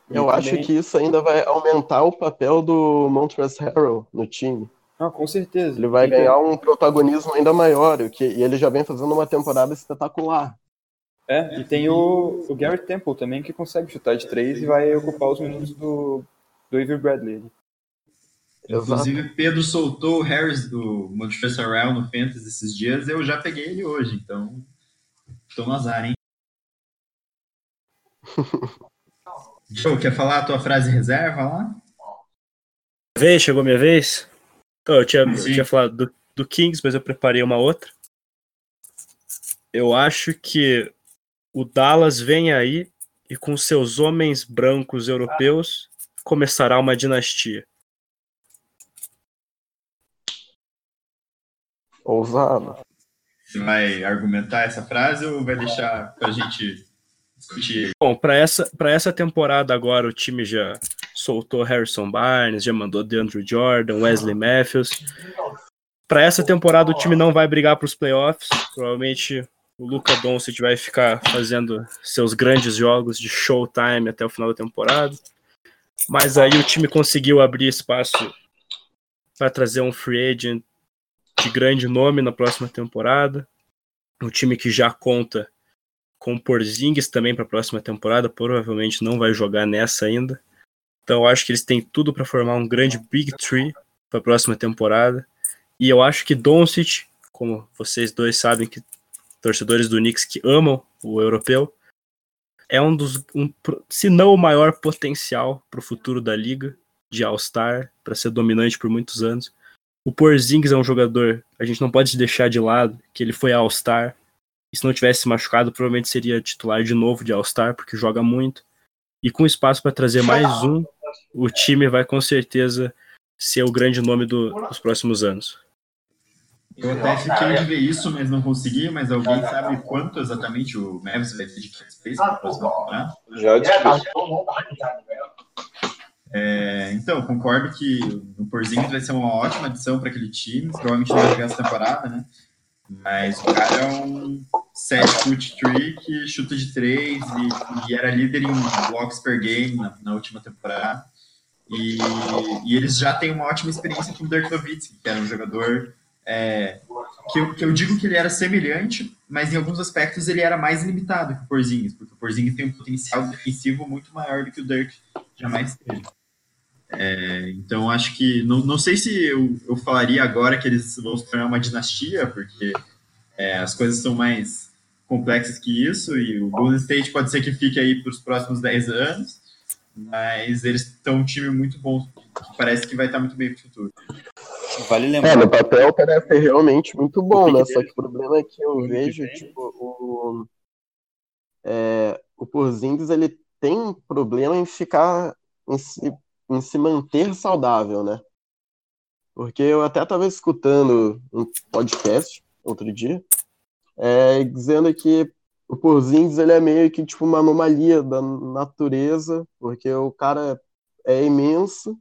Eu e acho também... que isso ainda vai aumentar o papel do Montrezl Harrell no time. Ah, com certeza. Ele vai ganhar um protagonismo ainda maior, que, e ele já vem fazendo uma temporada espetacular. É, e tem o, o Garrett Temple também, que consegue chutar de três e vai ocupar os minutos do, do Avery Bradley. Inclusive, Pedro soltou o Harris do Montefiore Real no Fantasy esses dias, eu já peguei ele hoje, então tô no azar, hein? Joe, quer falar a tua frase reserva lá? Vez, chegou minha vez? Então, eu tinha, eu tinha falado do, do Kings, mas eu preparei uma outra. Eu acho que o Dallas vem aí e com seus homens brancos europeus começará uma dinastia. Ousado. Você vai argumentar essa frase ou vai deixar pra gente discutir? Bom, para essa, pra essa temporada agora o time já soltou Harrison Barnes, já mandou DeAndre Jordan, Wesley Matthews. Para essa temporada o time não vai brigar para os playoffs. Provavelmente o Luca Doncic vai ficar fazendo seus grandes jogos de showtime até o final da temporada. Mas aí o time conseguiu abrir espaço para trazer um free agent de grande nome na próxima temporada. Um time que já conta com Porzingis também para a próxima temporada, provavelmente não vai jogar nessa ainda. Então eu acho que eles têm tudo para formar um grande Big Tree para a próxima temporada. E eu acho que Doncic, como vocês dois sabem que torcedores do Knicks que amam o europeu, é um dos, um, se não o maior potencial para o futuro da liga de All-Star, para ser dominante por muitos anos. O Porzingis é um jogador, a gente não pode deixar de lado que ele foi All-Star. E se não tivesse machucado, provavelmente seria titular de novo de All-Star, porque joga muito. E com espaço para trazer mais um, o time vai com certeza ser o grande nome do, dos próximos anos. Eu até fiquei de ver isso, mas não consegui. Mas alguém sabe quanto exatamente o Mavis vai ter de cap space para próxima temporada? Já descobri. É, então, concordo que o Porzingis vai ser uma ótima adição para aquele time. Provavelmente não vai jogar essa temporada, né? Mas o cara é um 7 foot 3 que chuta de 3 e, e, era líder em blocks per game na, na última temporada. E, e, eles já têm uma ótima experiência com o Dirk Nowitzki, que era um jogador é, que, eu, que eu digo que ele era semelhante, mas em alguns aspectos ele era mais limitado que o Porzingis, porque o Porzingis tem um potencial defensivo muito maior do que o Dirk jamais teve. É, então acho que não, não sei se eu, eu falaria agora que eles vão se tornar uma dinastia, porque é, as coisas são mais complexas que isso, e o Golden State pode ser que fique aí para os próximos 10 anos, mas eles estão um time muito bom, que parece que vai estar muito bem para o futuro. Vale lembrar. É, no papel parece realmente muito bom, né? Só que o problema é que eu vejo, tipo, o, é, o Porzingis, ele tem um problema em ficar, em se, em se manter saudável, né? Porque eu até estava escutando um podcast outro dia, é, dizendo que o Porzingis, ele é meio que tipo uma anomalia da natureza, porque o cara é imenso,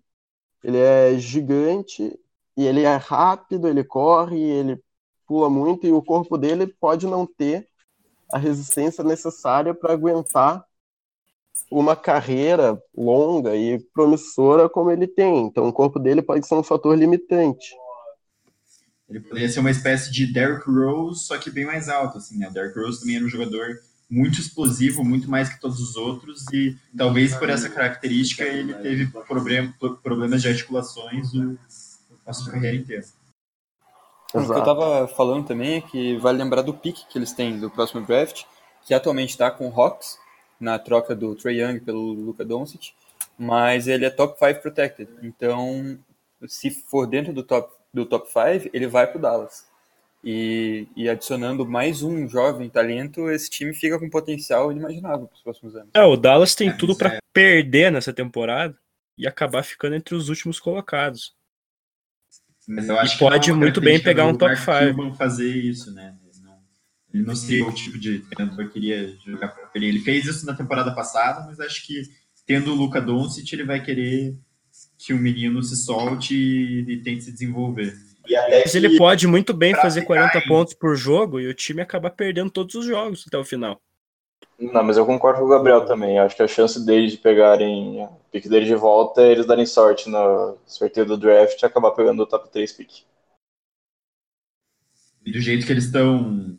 ele é gigante e ele é rápido, ele corre, ele pula muito e o corpo dele pode não ter a resistência necessária para aguentar uma carreira longa e promissora como ele tem. Então o corpo dele pode ser um fator limitante. Ele poderia ser uma espécie de Derrick Rose, só que bem mais alto, assim, né? O Derrick Rose também era um jogador muito explosivo, muito mais que todos os outros, e talvez por essa característica ele teve problem, problemas de articulações a sua carreira inteira. O que eu tava falando também é que vale lembrar do pique que eles têm do próximo draft, que atualmente está com o Hawks, na troca do Trey Young pelo Luka Doncic, mas ele é top 5 protected. Então, se for dentro do top do top 5, ele vai para o Dallas. E, e, adicionando mais um jovem talento, esse time fica com potencial inimaginável para os próximos anos. É, o Dallas tem é, tudo para é... perder nessa temporada e acabar ficando entre os últimos colocados. Mas eu acho e pode muito bem pegar um top 5. fazer isso, né? Ele não, ele não seria o tipo de treinador que queria jogar para ele. Ele fez isso na temporada passada, mas acho que tendo o Luca Doncic, ele vai querer que o menino se solte e, e tente se desenvolver. Mas ele pode muito bem fazer 40 pontos por jogo e o time acabar perdendo todos os jogos até o final. Não, mas eu concordo com o Gabriel também. Acho que a chance deles de pegarem o pique deles de volta é eles darem sorte no sorteio do draft e acabar pegando o top 3 pick. E do jeito que eles estão.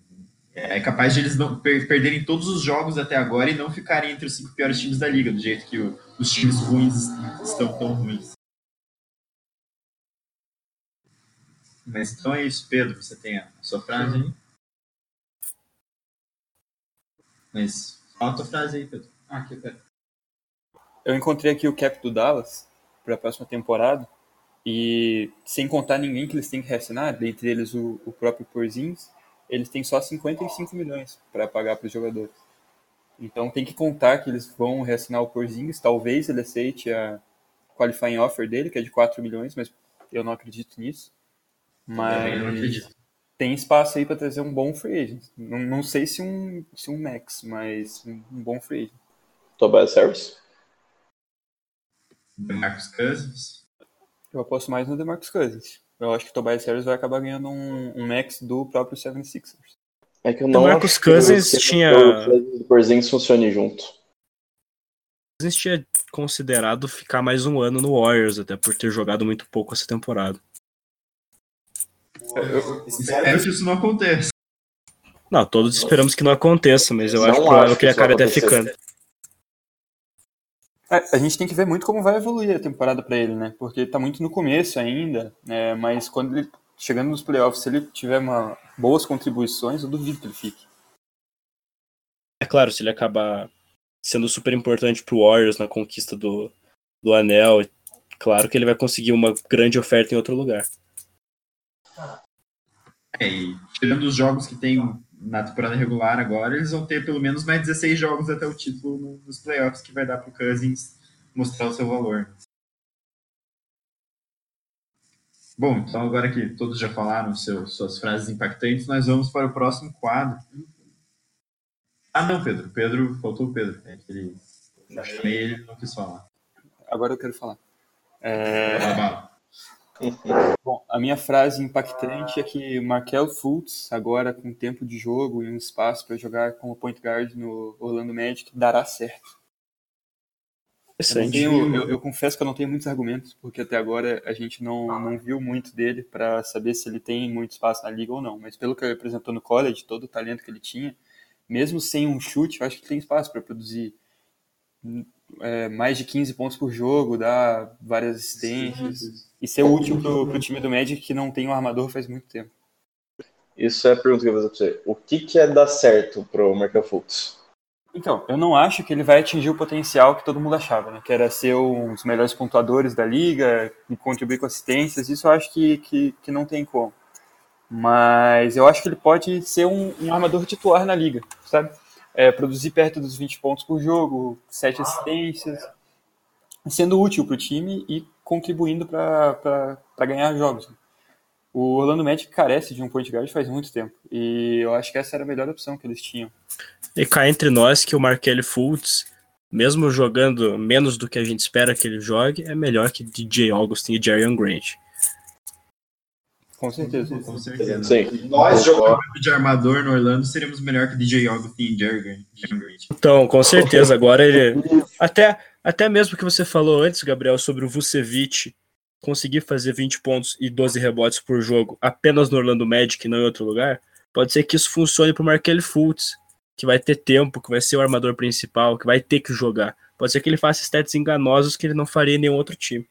É capaz de eles não per perderem todos os jogos até agora e não ficarem entre os cinco piores times da liga, do jeito que o, os times ruins estão tão ruins. Mas então é isso, Pedro. Você tem a sua frase aí? Mas fala a tua frase aí, Pedro. Ah, aqui, Pedro. Eu encontrei aqui o cap do Dallas para a próxima temporada e sem contar ninguém que eles têm que reassinar, dentre eles o, o próprio Porzins, eles têm só 55 milhões para pagar para os jogadores. Então tem que contar que eles vão reassinar o Porzingis, talvez ele aceite a qualifying offer dele, que é de 4 milhões, mas eu não acredito nisso. Mas não acredito tem espaço aí para trazer um bom free agent. Não, não sei se um, se um max, mas um, um bom free agent. Tobias Harris? DeMarcus Cousins? Eu aposto mais no DeMarcus Cousins. Eu acho que o Tobias Harris vai acabar ganhando um, um max do próprio 76ers. É que eu não DeMarcus Cousins tinha... O Cousins funcione junto. Cousins tinha considerado ficar mais um ano no Warriors, até por ter jogado muito pouco essa temporada. Eu espero que isso não aconteça. Não, todos esperamos que não aconteça, mas eu não acho provável que ele acabe até ficando. É, a gente tem que ver muito como vai evoluir a temporada para ele, né? Porque ele tá muito no começo ainda, né? mas quando ele chegando nos playoffs, se ele tiver uma, boas contribuições, eu duvido que ele fique. É claro, se ele acabar sendo super importante pro Warriors na conquista do, do anel, claro que ele vai conseguir uma grande oferta em outro lugar. É, e tirando os jogos que tem na temporada regular agora, eles vão ter pelo menos mais 16 jogos até o título nos playoffs que vai dar para o Cousins mostrar o seu valor. Bom, então agora que todos já falaram seu, suas frases impactantes, nós vamos para o próximo quadro. Ah, não, Pedro. Pedro, faltou o Pedro. É ele, eu chamei ele não quis falar. Agora eu quero falar. É... Bom, a minha frase impactante é que Markel Fultz, agora com tempo de jogo e um espaço para jogar como point guard no Orlando Magic, dará certo. Eu, tenho, eu, eu, confesso que eu não tenho muitos argumentos, porque até agora a gente não, não viu muito dele para saber se ele tem muito espaço na liga ou não. Mas pelo que ele apresentou no college, todo o talento que ele tinha, mesmo sem um chute, eu acho que tem espaço para produzir é, mais de 15 pontos por jogo, dar várias assistências e ser útil pro, pro time do Magic que não tem um armador faz muito tempo. Isso é a pergunta que eu vou fazer pra você. O que, que é dar certo pro Markel Fultz? Então, eu não acho que ele vai atingir o potencial que todo mundo achava, né? Que era ser um dos melhores pontuadores da liga e contribuir com assistências. Isso eu acho que, que, que não tem como. Mas eu acho que ele pode ser um, um armador titular na liga, sabe? É, produzir perto dos 20 pontos por jogo, 7 assistências, sendo útil para o time e contribuindo para ganhar jogos. O Orlando Magic carece de um point guard faz muito tempo. E eu acho que essa era a melhor opção que eles tinham. E cá entre nós que o Markelly Fultz, mesmo jogando menos do que a gente espera que ele jogue, é melhor que DJ Augustin e Jarian Grant. Com certeza. Com certeza. Sim. Nós jogando de armador no Orlando seríamos melhor que DJ Augustin e Jerry Grant. Então, com certeza, agora ele. Até, até mesmo que você falou antes, Gabriel, sobre o Vucevic conseguir fazer 20 pontos e 12 rebotes por jogo apenas no Orlando Magic e não em outro lugar, pode ser que isso funcione pro Markelly Fultz, que vai ter tempo, que vai ser o armador principal, que vai ter que jogar. Pode ser que ele faça stats enganosos que ele não faria em nenhum outro time.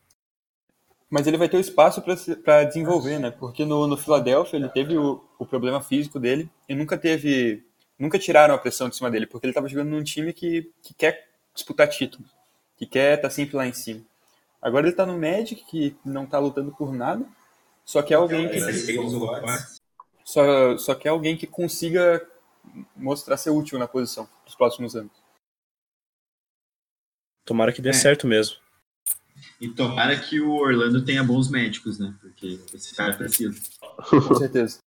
Mas ele vai ter o espaço para desenvolver, né? Porque no, no Philadelphia ele teve o, o problema físico dele e nunca teve. Nunca tiraram a pressão de cima dele, porque ele estava jogando num time que, que quer disputar títulos, que quer estar tá sempre lá em cima. Agora ele tá no Magic, que não tá lutando por nada, só que é alguém que. Só, só que é alguém que consiga mostrar ser útil na posição nos próximos anos. Tomara que dê É. certo mesmo. E tomara que o Orlando tenha bons médicos, né? Porque esse cara precisa. Com certeza.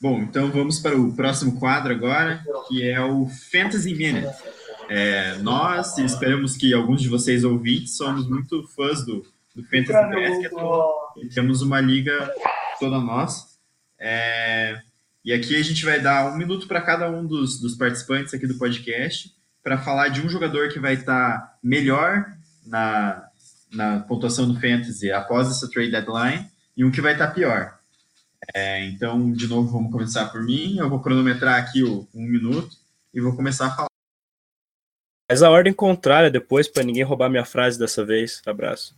Bom, então vamos para o próximo quadro agora, que é o Fantasy Minute. É, nós, e esperamos que alguns de vocês ouvintes, somos muito fãs do, do Fantasy Basketball. E temos uma liga toda nós. É, e aqui a gente vai dar um minuto para cada um dos, dos participantes aqui do podcast para falar de um jogador que vai estar melhor na, na pontuação do Fantasy após essa trade deadline e um que vai estar pior. É, então, de novo, vamos começar por mim. Eu vou cronometrar aqui o um minuto e vou começar a falar. Mas a ordem contrária depois, para ninguém roubar minha frase dessa vez. Abraço.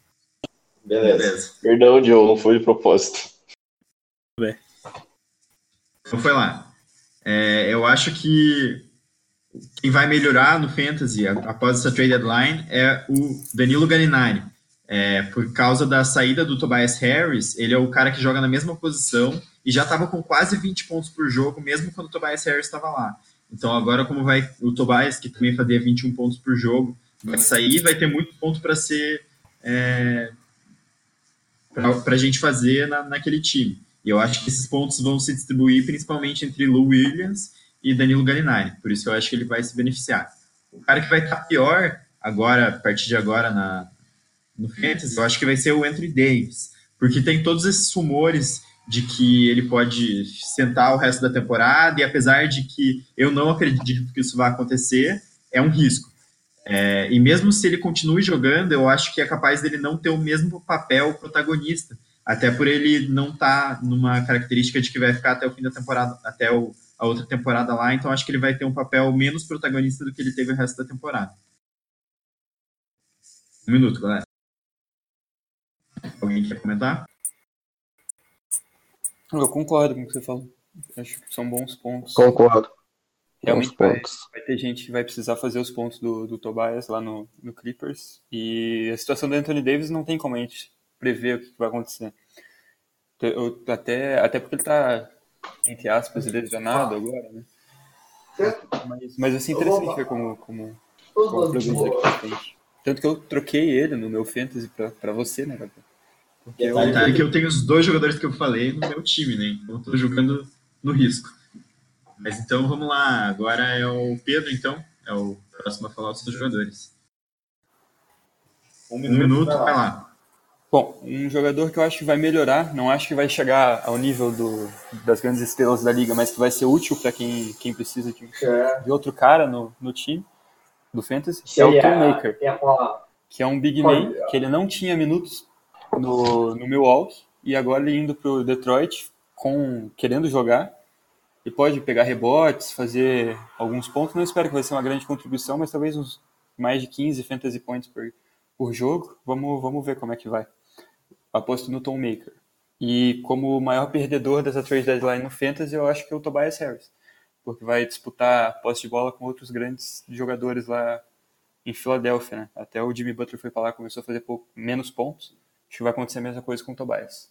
Beleza. Beleza. Perdão, Joe, não foi de propósito. Então foi lá. É, eu acho que quem vai melhorar no Fantasy após essa trade deadline é o Danilo Gallinari. É, por causa da saída do Tobias Harris, ele é o cara que joga na mesma posição e já estava com quase 20 pontos por jogo, mesmo quando o Tobias Harris estava lá. Então agora, como vai o Tobias, que também fazia 21 pontos por jogo, vai sair, vai ter muito ponto para ser é, para a gente fazer na, naquele time. E eu acho que esses pontos vão se distribuir principalmente entre Lou Williams e Danilo Gallinari. Por isso eu acho que ele vai se beneficiar. O cara que vai estar pior agora, a partir de agora na, no Fantasy, eu acho que vai ser o Anthony Davis. Porque tem todos esses rumores de que ele pode sentar o resto da temporada, e apesar de que eu não acredito que isso vai acontecer, é um risco. É, e mesmo se ele continue jogando, eu acho que é capaz dele não ter o mesmo papel protagonista, até por ele não estar tá numa característica de que vai ficar até o fim da temporada, até o, a outra temporada lá, então acho que ele vai ter um papel menos protagonista do que ele teve o resto da temporada. Um minuto, galera. Alguém quer comentar? Eu concordo com o que você falou. Acho que são bons pontos. Concordo. Realmente Bons vai, pontos. vai ter gente que vai precisar fazer os pontos do, do Tobias lá no, no Clippers. E a situação do Anthony Davis não tem como a gente prever o que vai acontecer. Eu- até, até porque ele tá, entre aspas, lesionado agora, né? Mas, mas ser interessante ver como, como, como pra frente. Tanto que eu troquei ele no meu Fantasy pra, pra você, né, Gabriel? Porque eu, Detalhe que eu tenho os dois jogadores que eu falei no meu time, né? Então eu tô jogando no risco. Mas então vamos lá. Agora é o Pedro, então. É o próximo a falar os seus jogadores. Um minuto, vai lá. Bom, um jogador que eu acho que vai melhorar, não acho que vai chegar ao nível do, das grandes estrelas da liga, mas que vai ser útil para quem, quem precisa de, de outro cara no, no time do Fantasy, é o Tom Maker, que é um big man, que ele não tinha minutos no, no Milwaukee, e agora ele indo pro Detroit, com, querendo jogar, e pode pegar rebotes, fazer alguns pontos, não espero que vai ser uma grande contribuição, mas talvez uns mais de 15 fantasy points por, por jogo. Vamos, vamos ver como é que vai. Aposto no Tom Maker. E como o maior perdedor dessa trade deadline no fantasy, eu acho que é o Tobias Harris. Porque vai disputar posse de bola com outros grandes jogadores lá em Filadélfia, né? Até o Jimmy Butler foi para lá, começou a fazer pouco, menos pontos. Acho que vai acontecer a mesma coisa com o Tobias.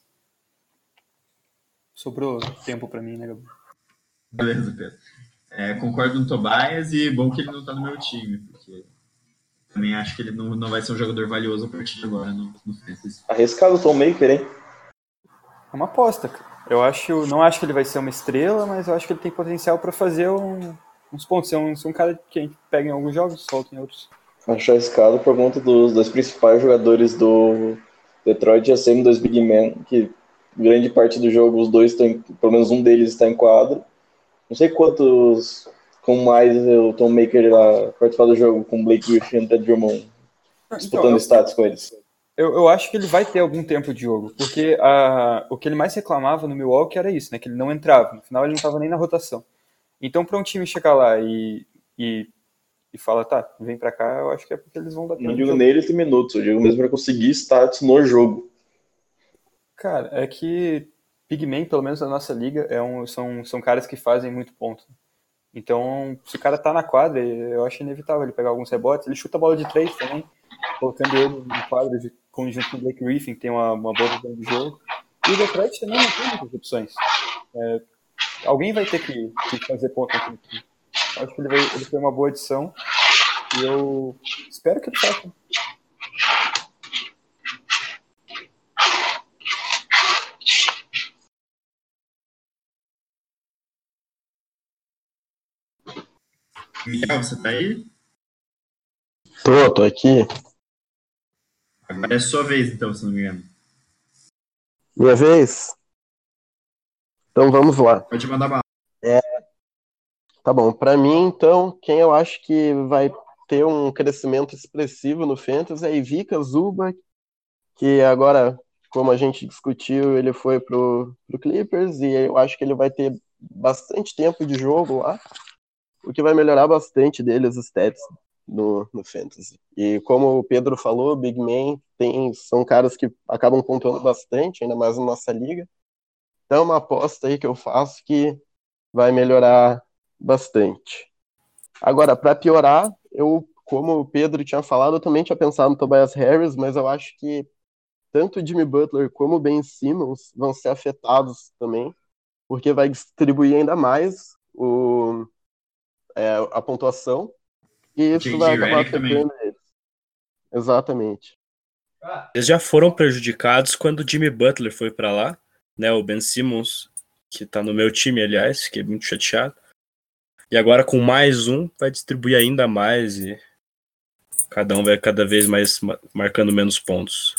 Sobrou tempo para mim, né, Gabriel? Beleza, Pedro. É, concordo no Tobias e bom que ele não tá no meu time, também acho que ele não, não vai ser um jogador valioso a partir de agora no, no Fantasy. Arriscado o Tom Maker, hein? É uma aposta, cara. Eu acho, não acho que ele vai ser uma estrela, mas eu acho que ele tem potencial para fazer um, uns pontos. Ser um, ser um cara que a gente pega em alguns jogos, solta em outros. Acho arriscado por conta dos dois principais jogadores do Detroit, a sendo dois big men, que grande parte do jogo os dois estão, pelo menos um deles está em quadro. Não sei quantos com mais o Tom Maker lá participar do jogo com Blake Griffin e Ted Drummond disputando então, status com eles. Eu, eu acho que ele vai ter algum tempo de jogo, porque a, o que ele mais reclamava no Milwaukee era isso, né? Que ele não entrava. No final ele não estava nem na rotação. Então, para um time chegar lá e, e, e fala, tá, vem para cá, eu acho que é porque eles vão dar tempo. Não digo neles e minutos, eu digo mesmo para conseguir status no jogo. Cara, é que Pigman, pelo menos na nossa liga, é um, são, são caras que fazem muito ponto. Então, se o cara tá na quadra, eu acho inevitável ele pegar alguns rebotes. Ele chuta a bola de três também, colocando ele no quadro de conjunto com o Blake Griffin, que tem uma, uma boa visão de jogo. E o Detroit também não tem muitas opções. É, alguém vai ter que, que fazer ponto aqui. Acho que ele, ele foi uma boa adição. E eu espero que ele faça. Miguel, você tá aí? Tô, tô aqui. Agora é sua vez, então, se não me engano. Minha vez? Então vamos lá. Pode mandar bala. É, tá bom. Para mim, então, quem eu acho que vai ter um crescimento expressivo no Fantasy é Ivica Zuba, que agora, como a gente discutiu, ele foi pro, pro Clippers e eu acho que ele vai ter bastante tempo de jogo lá o que vai melhorar bastante dele os stats no, no Fantasy. E como o Pedro falou, Big Man tem, são caras que acabam pontuando bastante, ainda mais na nossa liga. Então, é uma aposta aí que eu faço que vai melhorar bastante. Agora, para piorar, eu, como o Pedro tinha falado, eu também tinha pensado no Tobias Harris, mas eu acho que tanto Jimmy Butler como o Ben Simmons vão ser afetados também, porque vai distribuir ainda mais o, é, a pontuação e isso vai acabar afetando eles. Exatamente. Eles já foram prejudicados quando o Jimmy Butler foi para lá, né? O Ben Simmons, que tá no meu time, aliás, fiquei muito chateado. E agora com mais um, vai distribuir ainda mais e cada um vai cada vez mais marcando menos pontos.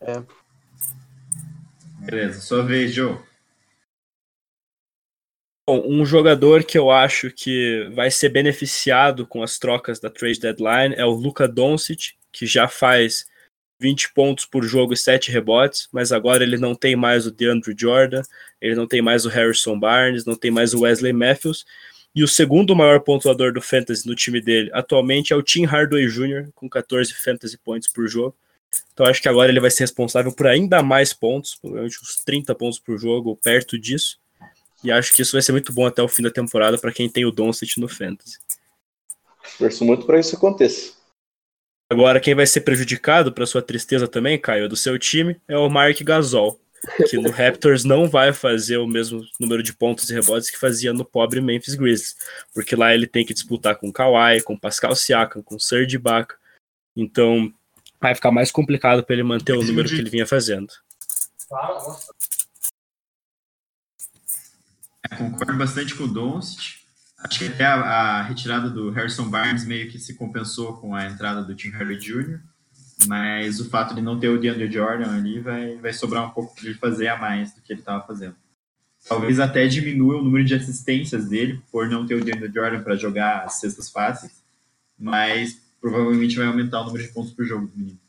É. Beleza, sua vez, Joe. Bom, um jogador que eu acho que vai ser beneficiado com as trocas da trade deadline é o Luka Doncic, que já faz 20 pontos por jogo e 7 rebotes, mas agora ele não tem mais o DeAndre Jordan, ele não tem mais o Harrison Barnes, não tem mais o Wesley Matthews, e o segundo maior pontuador do Fantasy no time dele atualmente é o Tim Hardaway Jr., com 14 Fantasy points por jogo. Então acho que agora ele vai ser responsável por ainda mais pontos, provavelmente uns 30 pontos por jogo, ou perto disso. E acho que isso vai ser muito bom até o fim da temporada para quem tem o Doncic no Fantasy. Torço muito para isso aconteça. Agora, quem vai ser prejudicado para sua tristeza também, Caio, do seu time, é o Mark Gasol, que no Raptors não vai fazer o mesmo número de pontos e rebotes que fazia no pobre Memphis Grizzlies, porque lá ele tem que disputar com Kawhi, com Pascal Siakam, com Serge Ibaka. Então, vai ficar mais complicado para ele manter o número que ele vinha fazendo. Concordo bastante com o Doncic. Acho que até a, a, retirada do Harrison Barnes meio que se compensou com a entrada do Tim Harry Jr., mas o fato de não ter o DeAndre Jordan ali vai, vai sobrar um pouco para ele fazer a mais do que ele estava fazendo. Talvez até diminua o número de assistências dele por não ter o DeAndre Jordan para jogar as cestas fáceis, mas provavelmente vai aumentar o número de pontos por jogo do menino.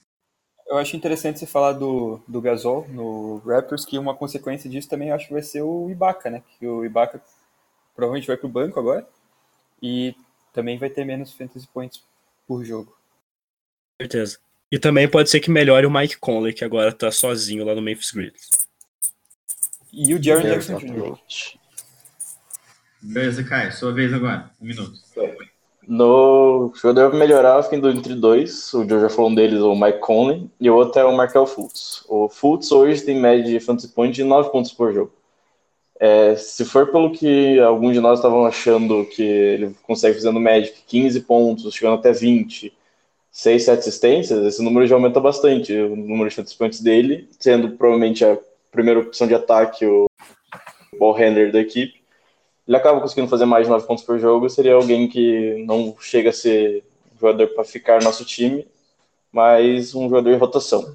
Eu acho interessante você falar do, do Gasol no Raptors, que uma consequência disso também acho que vai ser o Ibaka, né? Que o Ibaka provavelmente vai para o banco agora e também vai ter menos fantasy points por jogo. certeza. E também pode ser que melhore o Mike Conley, que agora tá sozinho lá no Memphis Grizzlies. E o Jaron Jackson Jr. Beleza, Caio, sua vez agora. Um minuto. No pra melhorar, fico indo entre dois. O Joe já falou um deles, o Mike Conley, e o outro é o Markel Fultz. O Fultz hoje tem média de fantasy point de 9 pontos por jogo. É, se for pelo que alguns de nós estavam achando que ele consegue fazer no Magic 15 pontos, chegando até 20, 6, 7 assistências, esse número já aumenta bastante, o número de fantasy points dele, sendo provavelmente a primeira opção de ataque, o ball handler da equipe. Ele acaba conseguindo fazer mais de 9 pontos por jogo, seria alguém que não chega a ser jogador para ficar no nosso time, mas um jogador de rotação.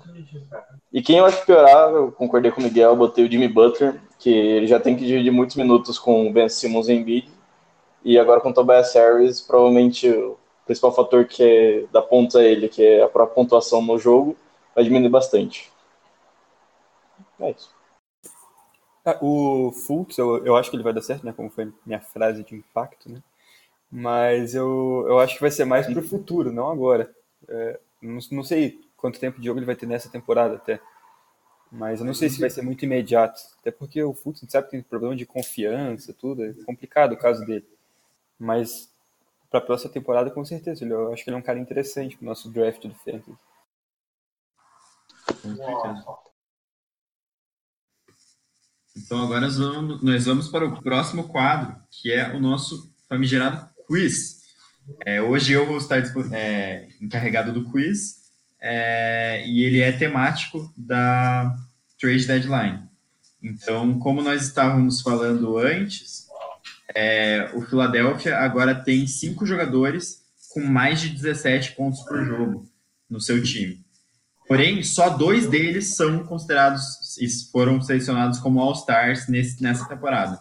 E quem eu acho piorar, eu concordei com o Miguel, botei o Jimmy Butler, que ele já tem que dividir muitos minutos com o Ben Simmons e Embiid, e agora com o Tobias Harris, provavelmente o principal fator que é, dá pontos a ele, que é a própria pontuação no jogo, vai diminuir bastante. É isso. Ah, O Fultz, eu, eu acho que ele vai dar certo, né? Como foi minha frase de impacto, né? Mas eu, eu acho que vai ser mais pro futuro, não agora. É, não, não sei quanto tempo de jogo ele vai ter nessa temporada até. Mas eu não sei se vai ser muito imediato. Até porque o Fultz, a gente sabe que tem problema de confiança, tudo. É complicado o caso dele. Mas para a próxima temporada, com certeza. Eu acho que ele é um cara interessante pro nosso draft do Fantasy. Com certeza. Então agora nós vamos, nós vamos para o próximo quadro, que é o nosso famigerado quiz. É, hoje eu vou estar é, encarregado do quiz é, e ele é temático da trade deadline. Então, como nós estávamos falando antes, é, o Philadelphia agora tem cinco jogadores com mais de 17 pontos por jogo no seu time. Porém, só dois deles são considerados e foram selecionados como All-Stars nessa temporada.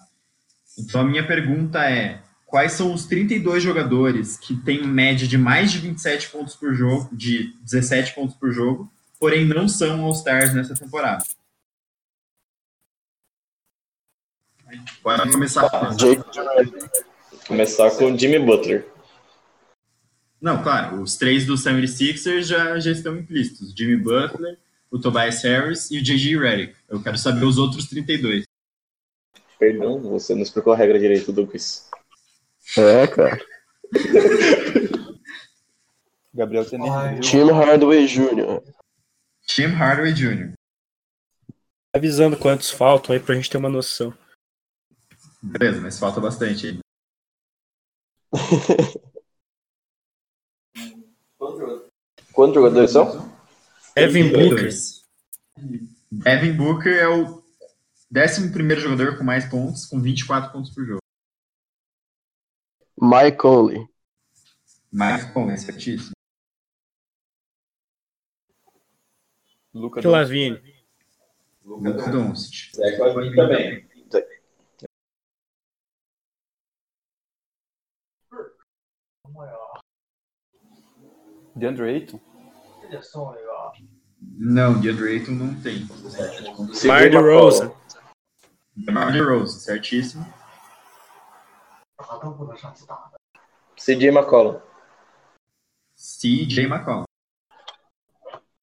Então, a minha pergunta é: quais são os 32 jogadores que têm média de mais de 27 pontos por jogo, de 17 pontos por jogo, porém não são All-Stars nessa temporada? Pode começar. Começar com Jimmy Butler. Não, claro, os três do 76ers já, já estão implícitos: Jimmy Butler, o Tobias Harris e o J.J. Redick. Eu quero saber os outros 32. Perdão, você não explicou a regra direito do quiz. É, cara. Gabriel Tener. Tim Hardaway Jr. Tim Hardaway Jr. Avisando quantos faltam aí pra gente ter uma noção. Beleza, mas falta bastante aí. Quantos jogadores são? Evan Booker. Devin Booker é o 11 jogador com mais pontos, com 24 pontos por jogo. Mike Conley. Mike Conley, certíssimo. Luca Que Lavigne. Luka Doncic. também. DeAndre Ayton. Não, DeAndre Ayton não tem. Mar de Rosa. DeMar DeRozan, certíssimo. CJ McCollum. CJ McCollum.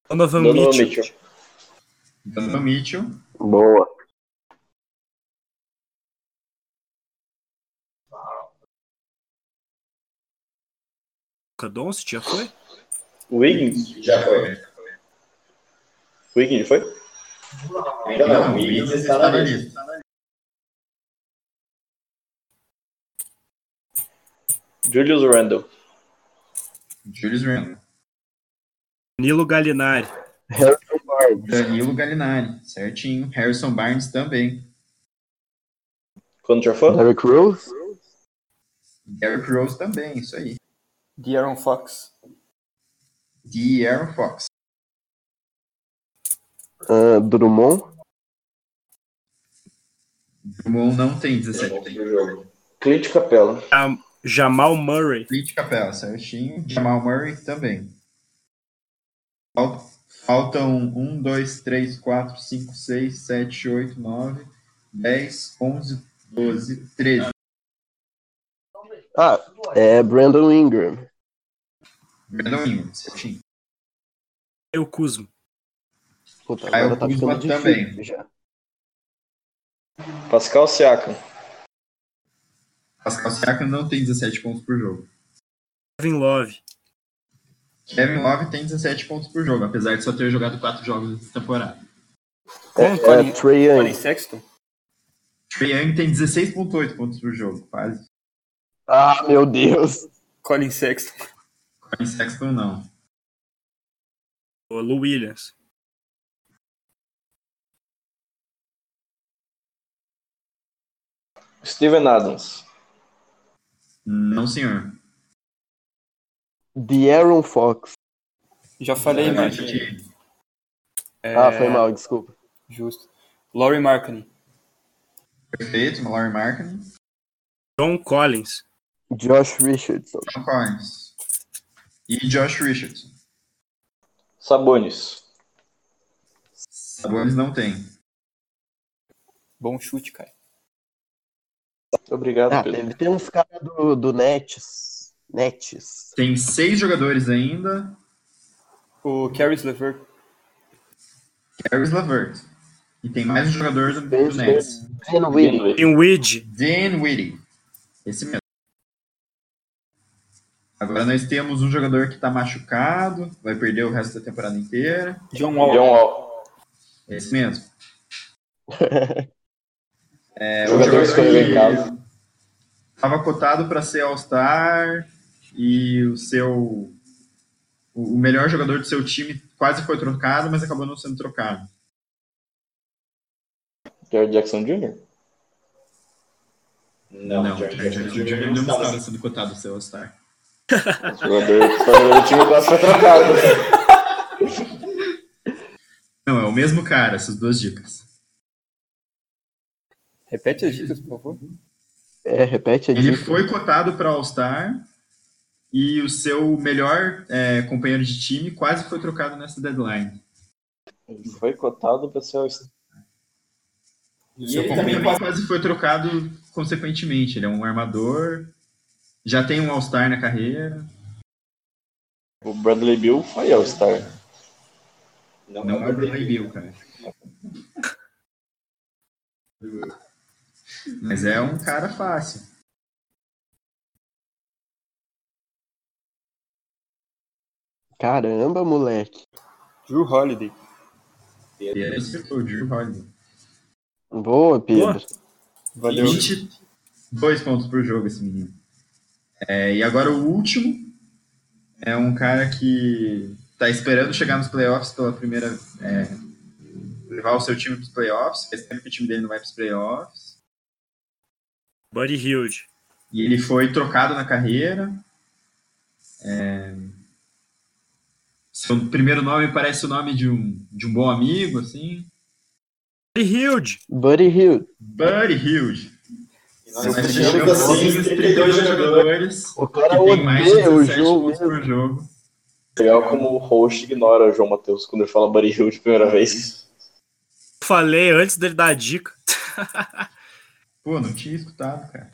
Donovan Donovan Mitchell. Mitchell. Donovan Mitchell. Boa. Luka Doncic já foi? Wiggins? Já foi. Wiggins foi? Não, o Wiggins está na lista. Julius Randle. Julius Randle. Nilo Gallinari. Harrison Barnes. Danilo Gallinari, certinho. Harrison Barnes também. Quando já foi? Derrick Rose. Derrick Rose também, isso aí. De'Aaron Fox. De Aaron Fox. ah, Drummond. Drummond não tem 17 tem. Clint Capella. Jam- Jamal Murray. Clint Capela, certinho. Jamal Murray também. Fal- Faltam 1, 2, 3, 4, 5, 6, 7, 8, 9, 10, 11, 12, 13. Ah, é Brandon Ingram. Ingram, certinho. Eu Kuzma. Puta, Caio agora tá Kuzma ficando também. difícil já. Pascal Siakam. Pascal Siakam não tem 17 pontos por jogo. Kevin Love. Kevin Love tem 17 pontos por jogo, apesar de só ter jogado 4 jogos nessa temporada. Como? É, Colin, é Colin Young. Sexton? Trae Young tem 16.8 pontos por jogo, quase. Ah, meu Deus. Colin Sexton. Colin Sexton não. O Lou Williams. Steven Adams. Não, senhor. De'Aaron Fox. Já falei, É, mas. que- É, Ah, foi mal, desculpa. Justo. Laurie Markkinen. Perfeito, Mallory Markkinen. John Collins. Josh Richardson. John Collins. E Josh Richardson. Sabonis. Sabonis não tem. Bom chute, cara. Obrigado, Ah, Pedro. deve ter uns caras do, do Nets. Nets. Tem seis jogadores ainda. O Caris LeVert. Caris LeVert. E tem mais um jogador do, do Nets. Dan Whitty. Esse mesmo. Agora nós temos um jogador que está machucado, vai perder o resto da temporada inteira. John Wall. John Wall. Esse mesmo. É, o Jogador jogador escolhido em que casa. estava cotado para ser All-Star e o seu o melhor jogador do seu time quase foi trocado, mas acabou não sendo trocado. Jared Jackson Jr. Não, o Jared Jackson Jr. não estava sendo cotado para ser All-Star. O jogador, do time quase foi trocado. Não, é o mesmo cara, essas duas dicas. Repete as dicas, por favor. É, repete a Ele dica. foi cotado para All-Star e o seu melhor é, companheiro de time quase foi trocado nessa deadline. Ele foi cotado para ser o E ele também quase foi trocado consequentemente. Ele é um armador, já tem um All-Star na carreira. O Bradley Bill foi All-Star. Não é o Bradley Bill, cara. Mas é um cara fácil. Caramba, moleque. Drew Holiday. E aí o Drew Holiday. Boa, Pedro. Valeu. 22 pontos por jogo esse menino. É, e agora o último é um cara que tá esperando chegar nos playoffs pela primeira. é, levar o seu time para os playoffs. Faz tempo que o time dele não vai para os playoffs. Buddy Hilde. E ele foi trocado na carreira. É, Seu primeiro nome parece o nome de um, de um bom amigo, assim. Buddy Hilde. Buddy Hill. Buddy Hilde. Nós fechamos fechamos assim, os 32 32 jogadores. O que cara tem mais de odeia o 17 jogo mesmo. por jogo. Legal como o host ignora o João Matheus quando ele fala Buddy Hill de primeira vez. Falei antes dele dar a dica. Pô, não tinha escutado, cara.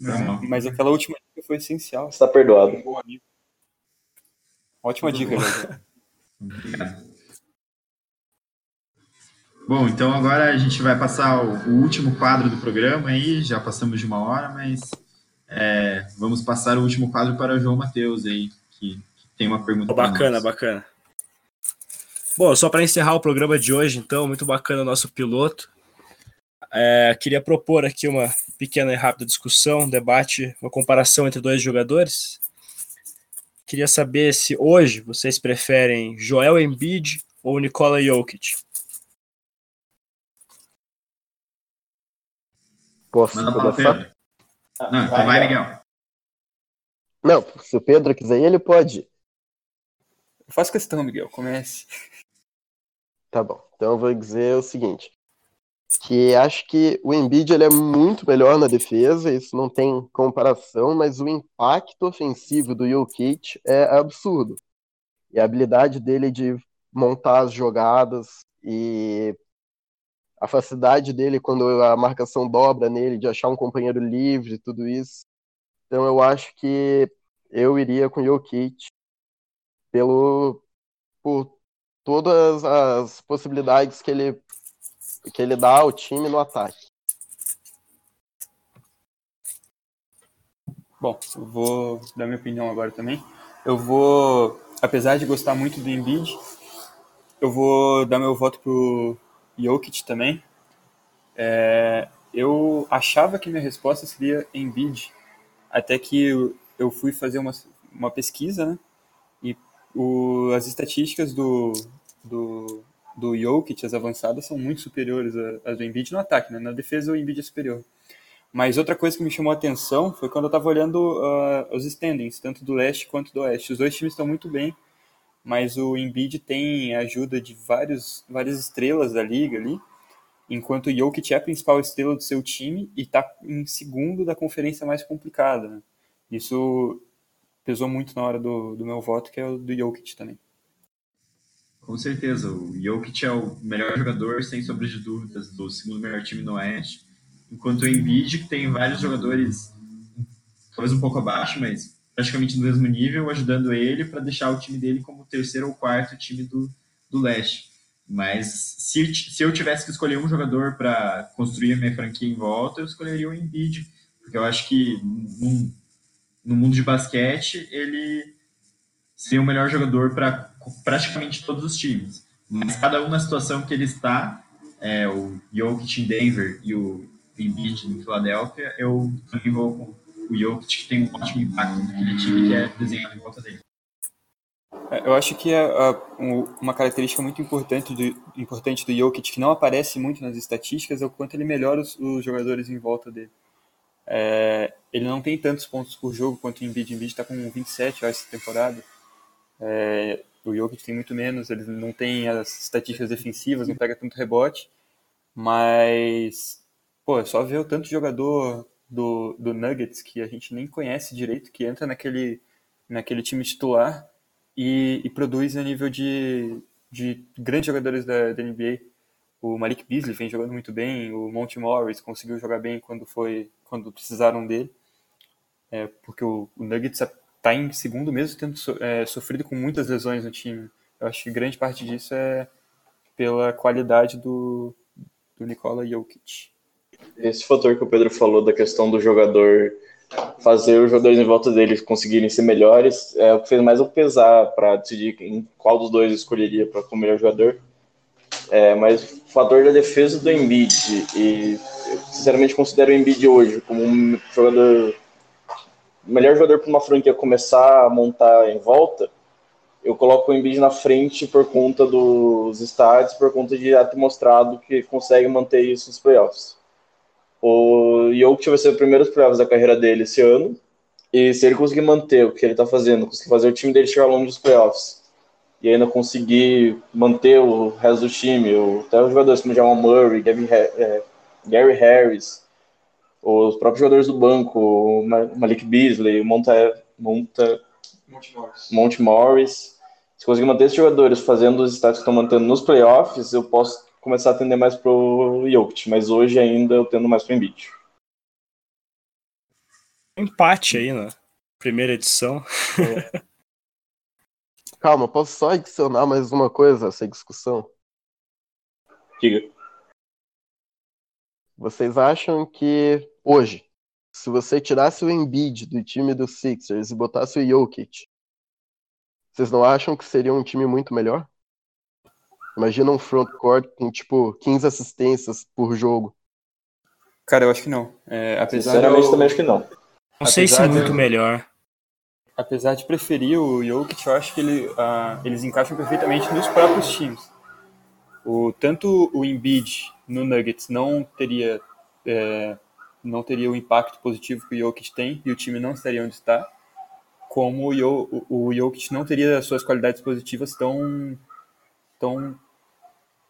Não, Mas aquela última dica foi essencial. Está perdoado. Ótima dica, velho. Obrigado. Bom, então agora a gente vai passar o, o último quadro do programa aí, já passamos de uma hora, mas é, vamos passar o último quadro para o João Matheus aí, que, que tem uma pergunta pra Bacana, bacana. Bom, só para encerrar o programa de hoje, então, muito bacana o nosso piloto. É, queria propor aqui uma pequena e rápida discussão, um debate, uma comparação entre dois jogadores. Queria saber se hoje vocês preferem Joel Embiid ou Nikola Jokic. Posso Manda começar? Pedro. Não, então vai, Miguel. Não, se o Pedro quiser ir, ele pode. Eu faço questão, Miguel. Comece. Tá bom. Então eu vou dizer o seguinte. Que acho que o Embiid ele é muito melhor na defesa, isso não tem comparação, mas o impacto ofensivo do Jokic é absurdo. E a habilidade dele de montar as jogadas e a facilidade dele quando a marcação dobra nele, de achar um companheiro livre, tudo isso. Então eu acho que eu iria com o Jokic pelo por todas as possibilidades que ele que ele dá ao time no ataque. Bom, eu vou dar minha opinião agora também. Eu vou, apesar de gostar muito do Embiid, eu vou dar meu voto pro Jokic também. É, eu achava que minha resposta seria Embiid, até que eu fui fazer uma, uma pesquisa, né? E o, as estatísticas do, do, do Jokic, as avançadas, são muito superiores às do Embiid no ataque, né? Na defesa, o Embiid é superior. Mas outra coisa que me chamou a atenção foi quando eu estava olhando uh, os standings, tanto do leste quanto do oeste. Os dois times estão muito bem, mas o Embiid tem a ajuda de vários, várias estrelas da liga ali, enquanto o Jokic é a principal estrela do seu time e está em segundo da conferência mais complicada. Né? Isso pesou muito na hora do, do meu voto, que é o do Jokic também. Com certeza, o Jokic é o melhor jogador, sem sombra de dúvidas, do segundo melhor time no Oeste enquanto o Embiid, que tem vários jogadores talvez um pouco abaixo, mas praticamente no mesmo nível, ajudando ele para deixar o time dele como terceiro ou quarto time do, do leste. Mas se, se eu tivesse que escolher um jogador para construir a minha franquia em volta, eu escolheria o Embiid, porque eu acho que no, no mundo de basquete ele seria o melhor jogador para praticamente todos os times. Mas cada um na situação que ele está, é, o Jokic em Denver e o Embiid em Filadélfia, eu também vou o Jokic, tem um ótimo impacto naquele time que é desenhado em volta dele. É, eu acho que a, a, uma característica muito importante do, importante do Jokic, que não aparece muito nas estatísticas, é o quanto ele melhora os, os jogadores em volta dele. É, ele não tem tantos pontos por jogo quanto o Embiid. O Embiid está com 27 ó, essa temporada. É, o Jokic tem muito menos, ele não tem as estatísticas defensivas, não pega tanto rebote, mas Pô, é só ver o tanto de jogador do, do Nuggets que a gente nem conhece direito, que entra naquele, naquele time titular e, e produz a nível de, de grandes jogadores da, da, NBA. O Malik Beasley vem jogando muito bem, o Monty Morris conseguiu jogar bem quando foi quando precisaram dele, é, porque o, o Nuggets está em segundo mesmo, tendo so, é, sofrido com muitas lesões no time. Eu acho que grande parte disso é pela qualidade do, do Nikola Jokic. Esse fator que o Pedro falou da questão do jogador fazer os jogadores em volta dele conseguirem ser melhores é o que fez mais eu pesar para decidir qual dos dois escolheria para como melhor jogador. É, mas o fator da defesa do Embiid e eu, sinceramente considero o Embiid hoje como um jogador melhor jogador para uma franquia começar a montar em volta. Eu coloco o Embiid na frente por conta dos estádios, por conta de já ter mostrado que consegue manter isso nos playoffs. O Jokic vai ser o primeiro playoffs da carreira dele esse ano. E se ele conseguir manter o que ele está fazendo, conseguir fazer o time dele chegar longe dos playoffs, e ainda conseguir manter o resto do time, até os jogadores como Jamal Murray, Gavin, é, Gary Harris, os próprios jogadores do banco, Malik Beasley, Monta, Monta, Monte Morris. Monte Morris. Se conseguir manter esses jogadores fazendo os status que estão mantendo nos playoffs, eu posso começar a atender mais pro Jokic, mas hoje ainda eu tendo mais pro Embiid. Empate aí na primeira edição. É. Calma, posso só adicionar mais uma coisa a essa discussão? Diga. Vocês acham que hoje, se você tirasse o Embiid do time dos Sixers e botasse o Jokic, vocês não acham que seria um time muito melhor? Imagina um frontcourt com, tipo, 15 assistências por jogo. Cara, eu acho que não. É, apesar Sinceramente, eu... também acho que não. Não sei se é muito melhor. Apesar de preferir o Jokic, eu acho que ele, uh, eles encaixam perfeitamente nos próprios times. O, tanto o Embiid no Nuggets não teria, é, não teria o impacto positivo que o Jokic tem e o time não estaria onde está, como o, o, o Jokic não teria as suas qualidades positivas tão, tão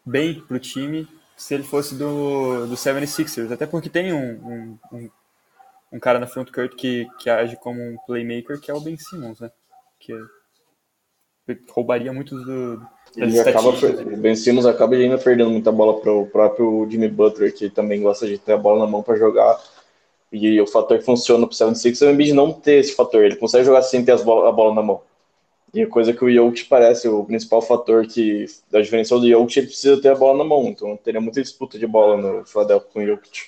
bem para o time se ele fosse do, do 76ers. Até porque tem um, um, um, cara na front court que, que age como um playmaker, que é o Ben Simmons, né? Que roubaria muitos do, ele acaba, o Ben Simmons acaba ainda perdendo muita bola para o próprio Jimmy Butler, que também gosta de ter a bola na mão para jogar. E o fator que funciona para o 76 é o Embiid não ter esse fator. Ele consegue jogar sem ter bola, a bola na mão. E coisa que o Jokic parece o principal fator que da diferencial do Jokic, ele precisa ter a bola na mão. Então teria muita disputa de bola no Philadelphia com o Jokic.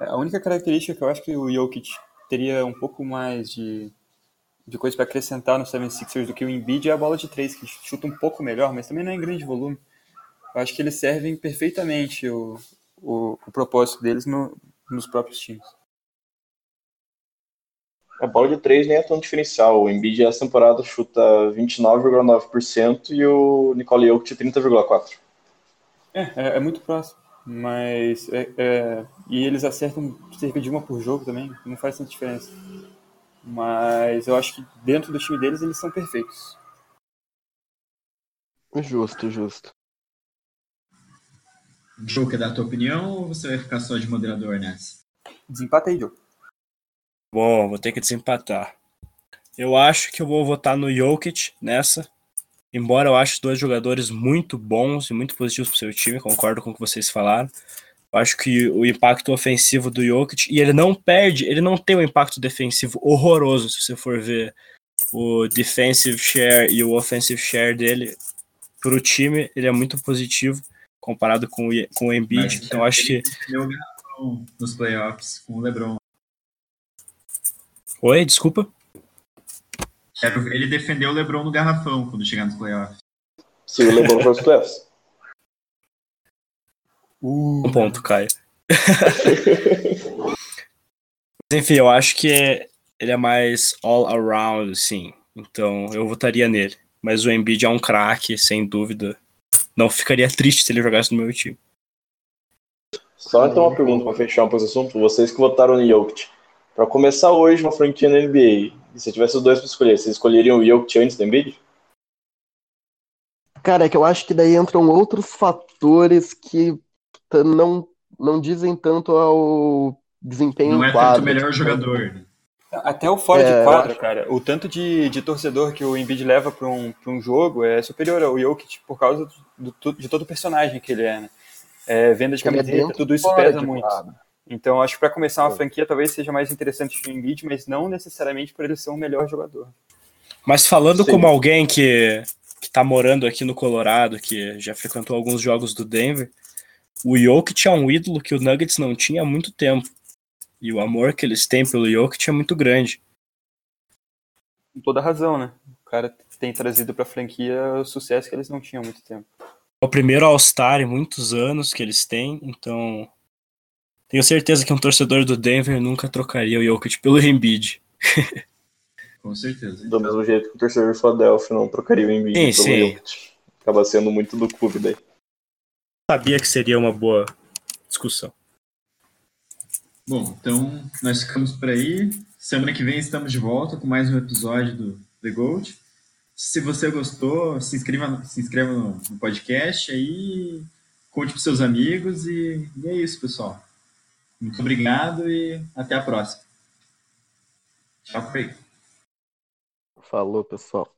É, a única característica que eu acho que o Jokic teria um pouco mais de, de coisa para acrescentar no 76ers do que o Embiid é a bola de três, que chuta um pouco melhor, mas também não é em grande volume. Eu acho que eles servem perfeitamente o, o, o propósito deles no, nos próprios times. A bola de três nem é tão diferencial. O Embiid essa temporada chuta 29,9% e o Nicole Jokic 30,4%. É, é, é, muito próximo. Mas. É, é, e eles acertam cerca de uma por jogo também, não faz tanta diferença. Mas eu acho que dentro do time deles eles são perfeitos. Justo, justo. Joe, quer dar a tua opinião ou você vai ficar só de moderador nessa? Desempata aí, Joe. Bom, vou ter que desempatar. Eu acho que eu vou votar no Jokic nessa. Embora eu ache dois jogadores muito bons e muito positivos para o seu time, concordo com o que vocês falaram. Eu acho que o impacto ofensivo do Jokic, e ele não perde, ele não tem um impacto defensivo horroroso, se você for ver o defensive share e o offensive share dele para o time, ele é muito positivo comparado com o, com o Embiid. Então acho que. Nos playoffs com o LeBron. Oi, desculpa. Ele defendeu o LeBron no garrafão quando chegar nos playoffs. Sim, o LeBron foi os playoffs. Uh. Um ponto, Caio. enfim, eu acho que é, ele é mais all around, sim. Então eu votaria nele. Mas o Embiid é um craque, sem dúvida. Não ficaria triste se ele jogasse no meu time. Só então uma pergunta para fechar um pouco esse assunto. Vocês que votaram no Jokic, para começar hoje uma franquia na NBA, e se tivesse os dois para escolher, vocês escolheriam o Jokic antes do Embiid? Cara, é que eu acho que daí entram outros fatores que não, não dizem tanto ao desempenho Não é quadro, tanto o melhor tipo, jogador. Até o fora É, de quadro, cara. O tanto de, de torcedor que o Embiid leva para um, pra um jogo é superior ao Jokic por causa do, do- de todo o personagem que ele é, né? É, venda de é camiseta, dentro tudo isso pesa muito. quadro. Então, acho que para começar uma franquia talvez seja mais interessante o Embiid, mas não necessariamente por ele ser um melhor jogador. Mas falando Sim. como alguém que, que tá morando aqui no Colorado, que já frequentou alguns jogos do Denver, o Jokic é um ídolo que o Nuggets não tinha há muito tempo. E o amor que eles têm pelo Jokic é muito grande. Com toda razão, né? O cara tem trazido para a franquia o sucesso que eles não tinham há muito tempo. É o primeiro All-Star em muitos anos que eles têm, então tenho certeza que um torcedor do Denver nunca trocaria o Jokic pelo Embiid. Com certeza. Do mesmo jeito que o torcedor do Philadelphia não trocaria o Embiid Sim, pelo sim. Jokic. Acaba sendo muito do clube daí. Sabia que seria uma boa discussão. Bom, então nós ficamos por aí. Semana que vem estamos de volta com mais um episódio do The Gold. Se você gostou, se inscreva, se inscreva no, no podcast aí, conte para seus amigos e, e é isso, pessoal. Muito obrigado e até a próxima. Tchau, Craig. Falou, pessoal.